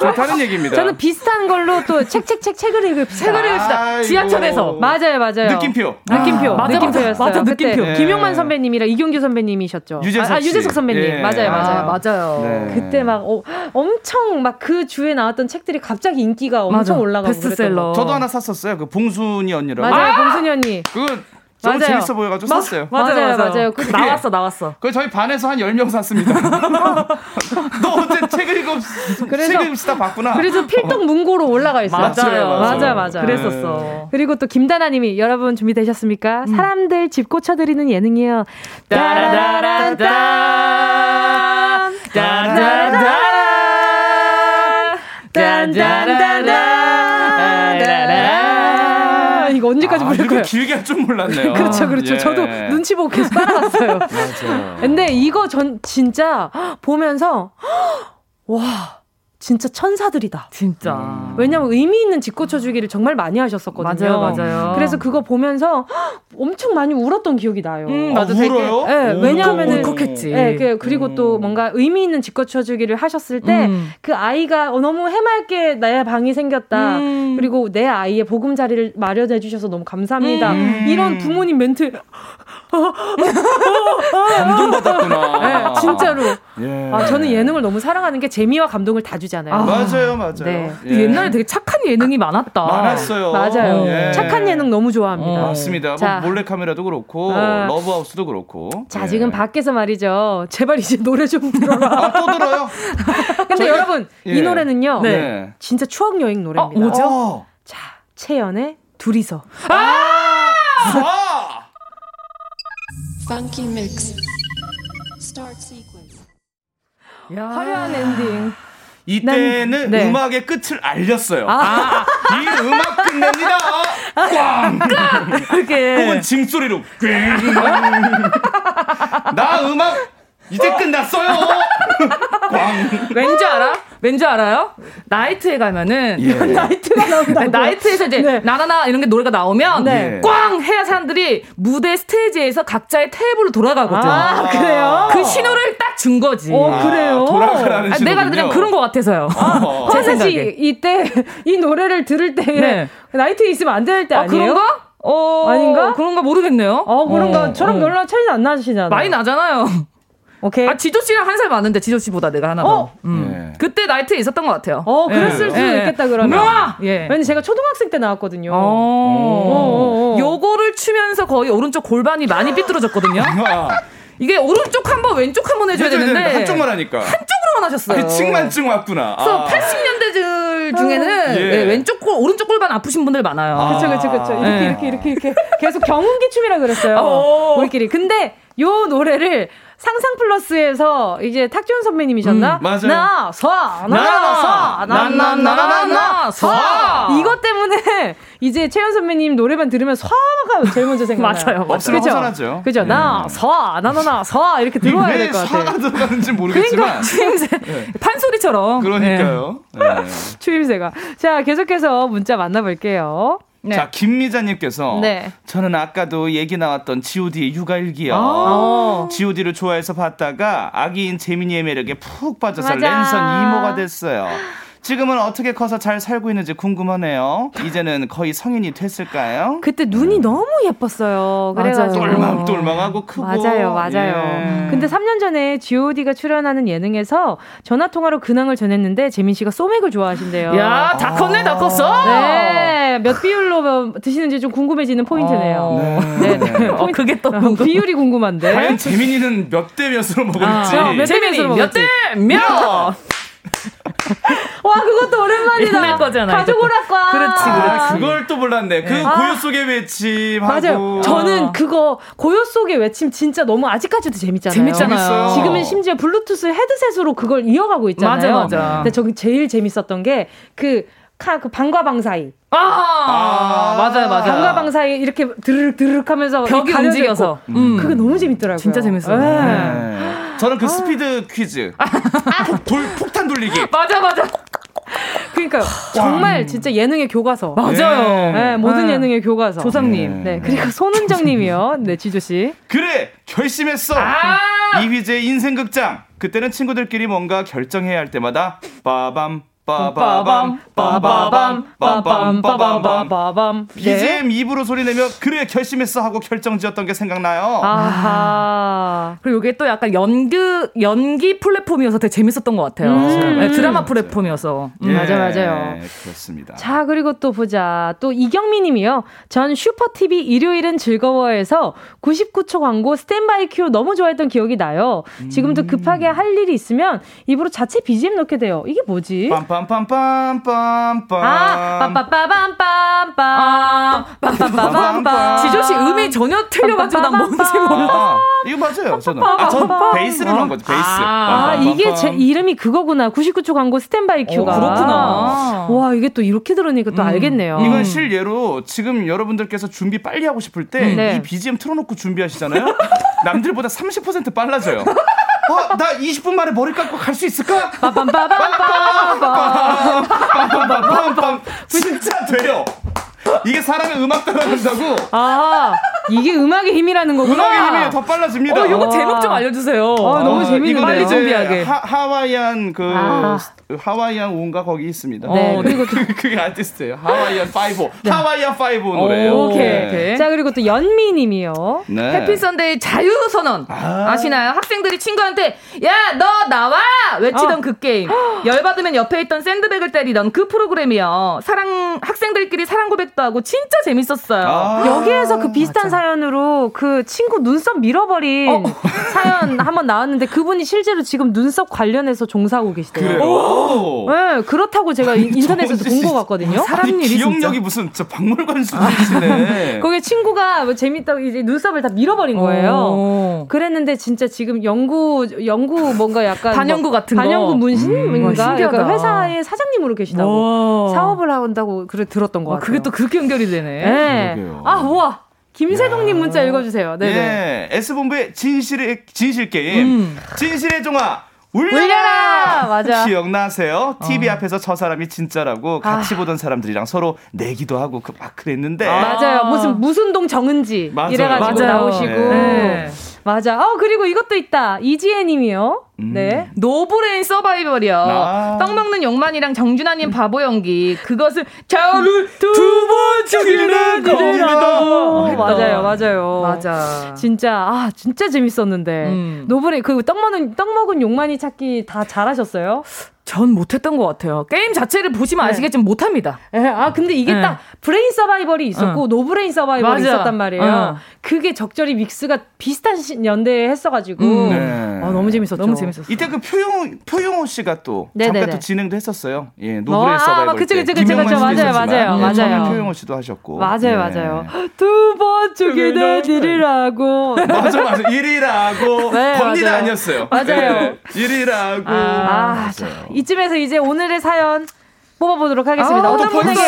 좋다는 얘기입니다. 저는 비슷한 걸로 또 책 책 책 책을 읽읍시다. 책을 읽읍시다. 지하철에서. 맞아요, 맞아요. 느낌표. 아, 느낌표. 맞아, 느낌표였어요. 맞아, 느낌표. 네. 김용만 선배님이랑 이경규 선배님이셨죠. 유재석 아, 유재석 선배님. 예. 맞아요, 맞아요. 아, 맞아요. 네. 그때 막 어, 엄청 막 그 주에 나왔던 책들이 갑자기 인기가 엄청 맞아. 올라가고 베스트셀러. 저도 하나 샀었어요. 그 봉순이 언니라고. 맞아요, 아! 봉순이 언니. 그 너무 맞아요. 재밌어 보여가지고 마, 샀어요. 맞아요, 맞아요. 맞아요. 그 나왔어, 나왔어. 그 저희 반에서 한 10명 샀습니다. 너 어제 책을 읽읍, 그래서, 책 읽읍시다 봤구나. 그래서 필독 문고로 올라가 있어요. 맞아요, 맞아요. 맞아요, 맞아요. 그랬었어. 네. 그리고 또 김다나님이 여러분 준비되셨습니까? 음. 사람들 집 고쳐드리는 예능이요. 따라라란딴 따라라란 딴딴딴딴 이거 언제까지 아, 부를 거예요? 길게 할 줄 몰랐네요. 그렇죠, 그렇죠. 예. 저도 눈치 보고 계속 따라갔어요. 맞아요. 근데 이거 전 진짜 보면서 와 진짜 천사들이다. 진짜. 음. 왜냐면 의미 있는 직고쳐 주기를 정말 많이 하셨었거든요. 맞아요, 맞아요. 그래서 그거 보면서 엄청 많이 울었던 기억이 나요. 음, 맞아, 아, 울어요? 네, 왜냐하면은 울컥했지. 네, 그, 그리고 음. 또 뭔가 의미 있는 직고쳐 주기를 하셨을 때그 음. 그 아이가 너무 해맑게 나의 방이 생겼다. 음. 그리고 내 아이의 보금자리를 마련해 주셔서 너무 감사합니다. 음. 이런 부모님 멘트 감동 받았구나. 네, 진짜로. 예. 아, 저는 예능을 너무 사랑하는 게 재미와 감동을 다 주잖아요. 아, 맞아요, 맞아요. 네. 예. 옛날에 되게 착한 예능이 많았다. 많았어요. 맞아요. 예. 착한 예능 너무 좋아합니다. 어, 맞습니다. 뭐 자. 뭐 몰래 카메라도 그렇고, 어. 러브하우스도 그렇고. 자, 예. 지금 밖에서 말이죠. 제발 이제 노래 좀 들어라. 아, 또 들어요? 근데 저희가, 여러분, 이 예. 노래는요. 네. 진짜 추억 여행 노래입니다. 어, 뭐죠? 어. 자, 채연의 둘이서. 아! 아! Funky Mix. Start sequence. 야. 화려한 엔딩. 이때는 네. 음악의 끝을 알렸어요. 아. 아, 이 음악 끝냅니다. 꽝! 이렇게. 혹은 징소리로 꽝! 나 음악 이제 끝났어요. 꽝. 왠지 알아? 왠지 알아요? 나이트에 가면은 예. 나이트가 나온다. 나이트에서 이제 네. 나나나 이런 게 노래가 나오면 네. 꽝 해야 사람들이 무대 스테이지에서 각자의 테이블로 돌아가거든. 아, 그래요? 그 신호를 딱 준 거지. 어, 그래요? 아, 돌아가라는 아, 내가 그냥 그런 것 같아서요. 아, 제 생각에. 이때 이 노래를 들을 때 네. 나이트에 있으면 안 될때 아, 아니에요? 그런가? 어, 아닌가? 그런가 모르겠네요. 어, 그런가? 어, 저랑 어. 별로 차이는 안 나시잖아요. 많이 나잖아요. 오케이. 아, 지조 씨랑 한 살 많은데 지조 씨보다 내가 하나 더. 어? 음. 네. 그때 나이트에 있었던 것 같아요. 어, 그랬을 네. 수도 네. 있겠다, 그러면. 예. 왠지 제가 초등학생 때 나왔거든요. 어. 어. 요거를 추면서 거의 오른쪽 골반이 많이 삐뚤어졌거든요. 이게 오른쪽 한 번, 왼쪽 한 번 해줘야 되는데. 한쪽만 하니까. 한쪽으로만 하셨어요. 아니, 층만층 왔구나. 그래서 아. 80년대들 중에는 예. 네, 왼쪽 골, 오른쪽 골반 아프신 분들 많아요. 아. 그쵸, 그쵸, 그쵸. 이렇게, 네. 이렇게, 이렇게, 이렇게. 계속 경운기 춤이라 그랬어요. 어. 우리끼리. 근데 요 노래를 상상 플러스에서 이제 탁준 선배님이셨나? 음, 맞아요. 나, 서, 나, 서, 나, 나, 나, 나, 나, 서. 이것 때문에 이제 채연 선배님 노래만 들으면 서가 제일 먼저 생각나요. 맞아요. 없으면 허전하죠. 그죠? 네. 나, 서, 나, 나, 나, 서 이렇게 들어와야 될 것 같아요. 서가 들어가는지 모르겠지만. 그러니까 추임새. 네. 판소리처럼. 그러니까요. 네. 네. 추임새가. 자, 계속해서 문자 만나볼게요. 네. 자, 김미자님께서 네. 저는 아까도 얘기 나왔던 G.O.D의 육아일기요. 아~ G.O.D를 좋아해서 봤다가 아기인 재민이의 매력에 푹 빠져서 맞아. 랜선 이모가 됐어요. 지금은 어떻게 커서 잘 살고 있는지 궁금하네요. 이제는 거의 성인이 됐을까요? 그때 눈이 음. 너무 예뻤어요. 그래가지고 똘망똘망하고 크고 맞아요, 맞아요. 예. 근데 3년 전에 G.O.D가 출연하는 예능에서 전화 통화로 근황을 전했는데 재민 씨가 소맥을 좋아하신대요. 야, 다 컸네, 다 컸어. 네, 몇 비율로 드시는지 좀 궁금해지는 포인트네요. 어, 네, 네. 네. 어, 그게 또 궁금... 비율이 궁금한데. 과연 재민이는 몇 대 몇으로 먹을지. 아, 몇대 몇으로 먹을지. 몇 대 몇. 와 그것도 오랜만이다. 옛날 거잖아. 가족 오락관. 그렇지, 그렇지. 아, 그걸 또 몰랐네. 그 네. 고요 속의 외침. 맞아요. 저는 그거 고요 속의 외침 진짜 너무 아직까지도 재밌잖아요. 재밌잖아요. 지금은 심지어 블루투스 헤드셋으로 그걸 이어가고 있잖아요. 맞아, 맞아. 근데 저기 제일 재밌었던 게그 카, 그 방과 방 사이. 아, 아, 맞아요, 맞아요. 방과 방 사이 이렇게 드르륵 드르륵 하면서 벽이 움직여서. 음. 그게 너무 재밌더라고요. 진짜 재밌어요. 네. 네. 저는 그 아. 스피드 퀴즈. 돌, 폭탄 돌리기. 맞아, 맞아. 그러니까 정말 진짜 예능의 교과서. 맞아요. 네, 모든 네. 예능의 교과서. 조상님. 네. 그리고 손은정님이요. 네, 지조 씨. 그래 결심했어. 아~ 이휘재 인생극장. 그때는 친구들끼리 뭔가 결정해야 할 때마다 빠밤 빠바밤 빠바밤 빠밤 빠밤 빠밤 BGM 입으로 소리내며 그래 결심했어 하고 결정지었던 게 생각나요. 아하. 그리고 이게 또 약간 연기 연기 플랫폼이어서 되게 재밌었던 것 같아요. 음. 네, 드라마 플랫폼이어서. 음. 예, 맞아 맞아요. 그렇습니다. 자 그리고 또 보자 또 이경미님이요. 전 슈퍼 TV 일요일은 즐거워해서 99초 광고 스탠바이 큐 너무 좋아했던 기억이 나요. 지금도 급하게 할 일이 있으면 입으로 자체 BGM 넣게 돼요. 이게 뭐지? 빰빰 빰빰빰빰빰빰. 아, 빰빰빰빰빰빰. 빰 빰빰빰빰. 지조 씨 음이 전혀 틀려가지고 난 뭔지 몰라. 이거 맞아요, 저는. 아, 전 베이스를 넣은 거죠, 베이스. 아, 이게 제 이름이 그거구나. 99초 광고 스탠바이 큐가. 그렇구나. 와, 이게 또 이렇게 들으니까 또 알겠네요. 이건 실예로 지금 여러분들께서 준비 빨리 하고 싶을 때 이 BGM 틀어놓고 준비하시잖아요. 남들보다 30% 빨라져요. 어, 나 20분 만에 머리 감고 갈 수 있을까? 빠밤빠밤빰빰빰빰빰빰빰 진짜 돼요. 이게 사람의 음악 따라간다고? 아, 이게 음악의 힘이라는 거구나. 음악의 힘이 더 빨라집니다. 어, 요거 제목 좀 알려주세요. 아, 너무 재밌는데. 빨리 준비하게. 하, 와이안 그 아. 하와이안 온가 거기 있습니다. 네. 어, 그리고 그, 그게 아티스트예요. 하와이안 5. 네. 하와이안 5 노래예요. 오 케이. 네. 자, 그리고 또 연미 님이요. 네. 해피 선데이 자유 선언. 아. 시나요 학생들이 친구한테 야, 너 나와! 외치던 어. 그 게임. 열 받으면 옆에 있던 샌드백을 때리던 그 프로그램이요. 사랑 학생들끼리 사랑 고백도 하고 진짜 재밌었어요. 아. 여기에서 그 비슷한 맞아. 사연으로 그 친구 눈썹 밀어버린 어. 사연 한번 나왔는데 그분이 실제로 지금 눈썹 관련해서 종사하고 계시대요. 네, 그렇다고 제가 인터넷에서 본 것 같거든요. 사람 일이 기억력이 진짜. 무슨 저 박물관 수준이시네. 거기 친구가 뭐 재밌다고 이제 눈썹을 다 밀어버린 거예요. 오. 그랬는데 진짜 지금 연구 연구 뭔가 약간 반영구 뭐 같은 반영구 문신인가 음, 그러니까 회사의 사장님으로 계시다고 오. 사업을 한다고 그래 들었던 것 어, 같아요. 그게 또 그렇게 연결이 되네. 네. 아 우와. 김세동님 문자 읽어주세요. 네. 네. S본부의 진실의 진실 게임. 음. 진실의 종아. 울려라! 울려라! 맞아. 기억나세요? TV 어. 앞에서 저 사람이 진짜라고 같이 아. 보던 사람들이랑 서로 내기도 하고 그 막 그랬는데. 아. 맞아요. 무슨 무슨 동 정은지 맞아요. 이래가지고 맞아요. 나오시고. 네. 맞아. 어 그리고 이것도 있다. 이지혜님이요. 음. 네. 노브레인 서바이벌이요. 아. 떡 먹는 용만이랑 정준하님 바보 연기. 그것을 저를 두번 죽이는 겁니다. 어, 맞아요, 맞아요. 맞아. 진짜 아 진짜 재밌었는데. 음. 노브레인 그떡 먹는 떡 먹은 용만이 찾기 다 잘하셨어요? 전 못했던 것 같아요. 게임 자체를 보시면 네. 아시겠지만 못합니다. 네. 아 근데 이게 네. 딱 브레인 서바이벌이 있었고 어. 노브레인 서바이벌이 맞아. 있었단 말이에요. 어. 그게 적절히 믹스가 비슷한 연대에 했어가지고 음. 네. 아, 너무 재밌었죠. 너무 재밌었어. 이때 그 표영 표영호 씨가 또 네네네. 잠깐 또 진행도 했었어요. 예, 노브레인 어, 서바이벌 아, 그쵸, 그쵸, 그쵸, 그쵸, 맞아요, 맞아요, 예, 맞아요. 표영호 씨도 하셨고. 맞아요, 네. 맞아요. 두 번 죽이는 일이라고. 맞아, 맞아. 일이라고. 네, 겁니다 아니었어요. 맞아요. 일이라고. 아, 아, 자, 이쯤에서 이제 오늘의 사연 뽑아보도록 하겠습니다. 아, 어떤 분에게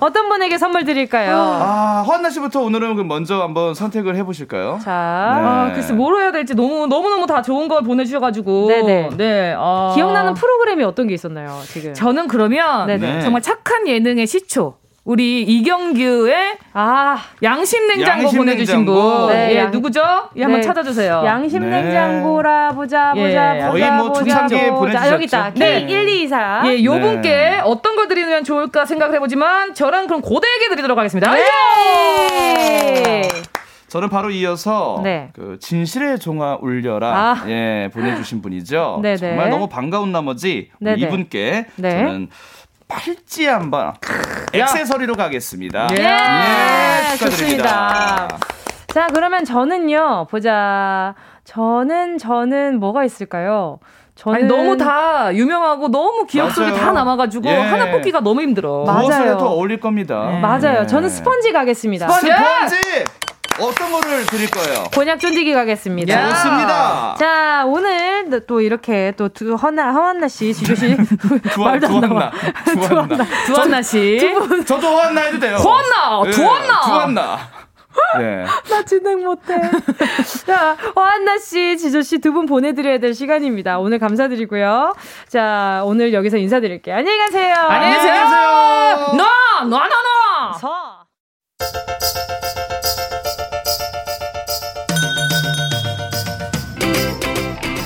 어떤 분에게 선물 드릴까요? 아, 허한나 씨부터 오늘은 먼저 한번 선택을 해보실까요? 자, 네. 아, 글쎄 뭐로 해야 될지 너무 너무 너무 다 좋은 걸 보내주셔가지고, 네네, 네, 아. 기억나는 프로그램이 어떤 게 있었나요? 지금 저는 그러면 네네. 정말 착한 예능의 시초. 우리 이경규의 아 양심 냉장고 양심 보내주신 분, 네, 예, 누구죠? 예, 한번 네. 찾아주세요. 양심 냉장고라 네. 보자 보자 예. 보자 뭐 보자 보자. 여기 있다. K 1 2 4 예, 요 분께 네. 어떤 걸 드리면 좋을까 생각을 해보지만 저랑 그럼 고대에게 드리도록 하겠습니다. 네. 저는 바로 이어서 네. 그 진실의 종아 울려라 아. 예 보내주신 분이죠. 네네. 정말 너무 반가운 나머지 이분께 저는 팔찌 한번 액세서리로 가겠습니다. 예, 예 축하드립니다. 좋습니다. 자, 그러면 저는요. 보자. 저는 저는 뭐가 있을까요? 저는 아니, 너무 다 유명하고 너무 기억 속에 맞아요. 다 남아가지고 예. 하나 뽑기가 너무 힘들어. 맞아요. 더 어울릴 겁니다. 네. 맞아요. 저는 스펀지 가겠습니다. 스펀지! 스펀지! 어떤 거를 드릴 거예요? 곤약 쫀디기 가겠습니다. 좋습니다. 자, 오늘 또 이렇게 또 두, 허나, 허한나 씨, 지조 씨. 말도 안 나와. 두한나. 두한나 씨. 두 분. 저도 허한나 해도 돼요. 허한나! 두한나! 두한나. 네. 나 진행 못해. 자, 허한나 씨, 지조 씨 두 분 보내드려야 될 시간입니다. 오늘 감사드리고요. 자, 오늘 여기서 인사드릴게요. 안녕히 가세요. 안녕히 계세요. 너, 너, 너, 너. 서.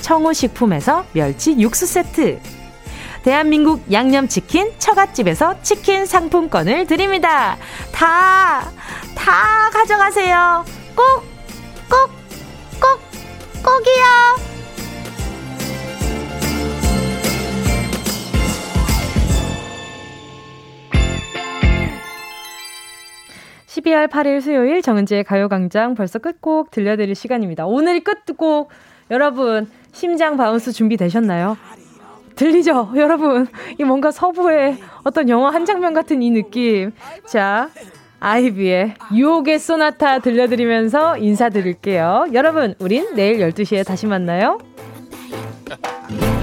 청우식품에서 멸치 육수 세트 대한민국 양념치킨 처갓집에서 치킨 상품권을 드립니다. 다, 다 가져가세요. 꼭, 꼭, 꼭, 꼭이요. 12월 8일 수요일 정은지의 가요광장 벌써 끝곡 들려드릴 시간입니다. 오늘 끝곡 여러분 심장 bounce 준비되셨나요? 들리죠? 여러분. 이 뭔가 서부의 어떤 영화 한 장면 같은 이 느낌. 자, 아이비의 유혹의 소나타 들려드리면서 인사드릴게요. 여러분, 우린 내일 12시에 다시 만나요.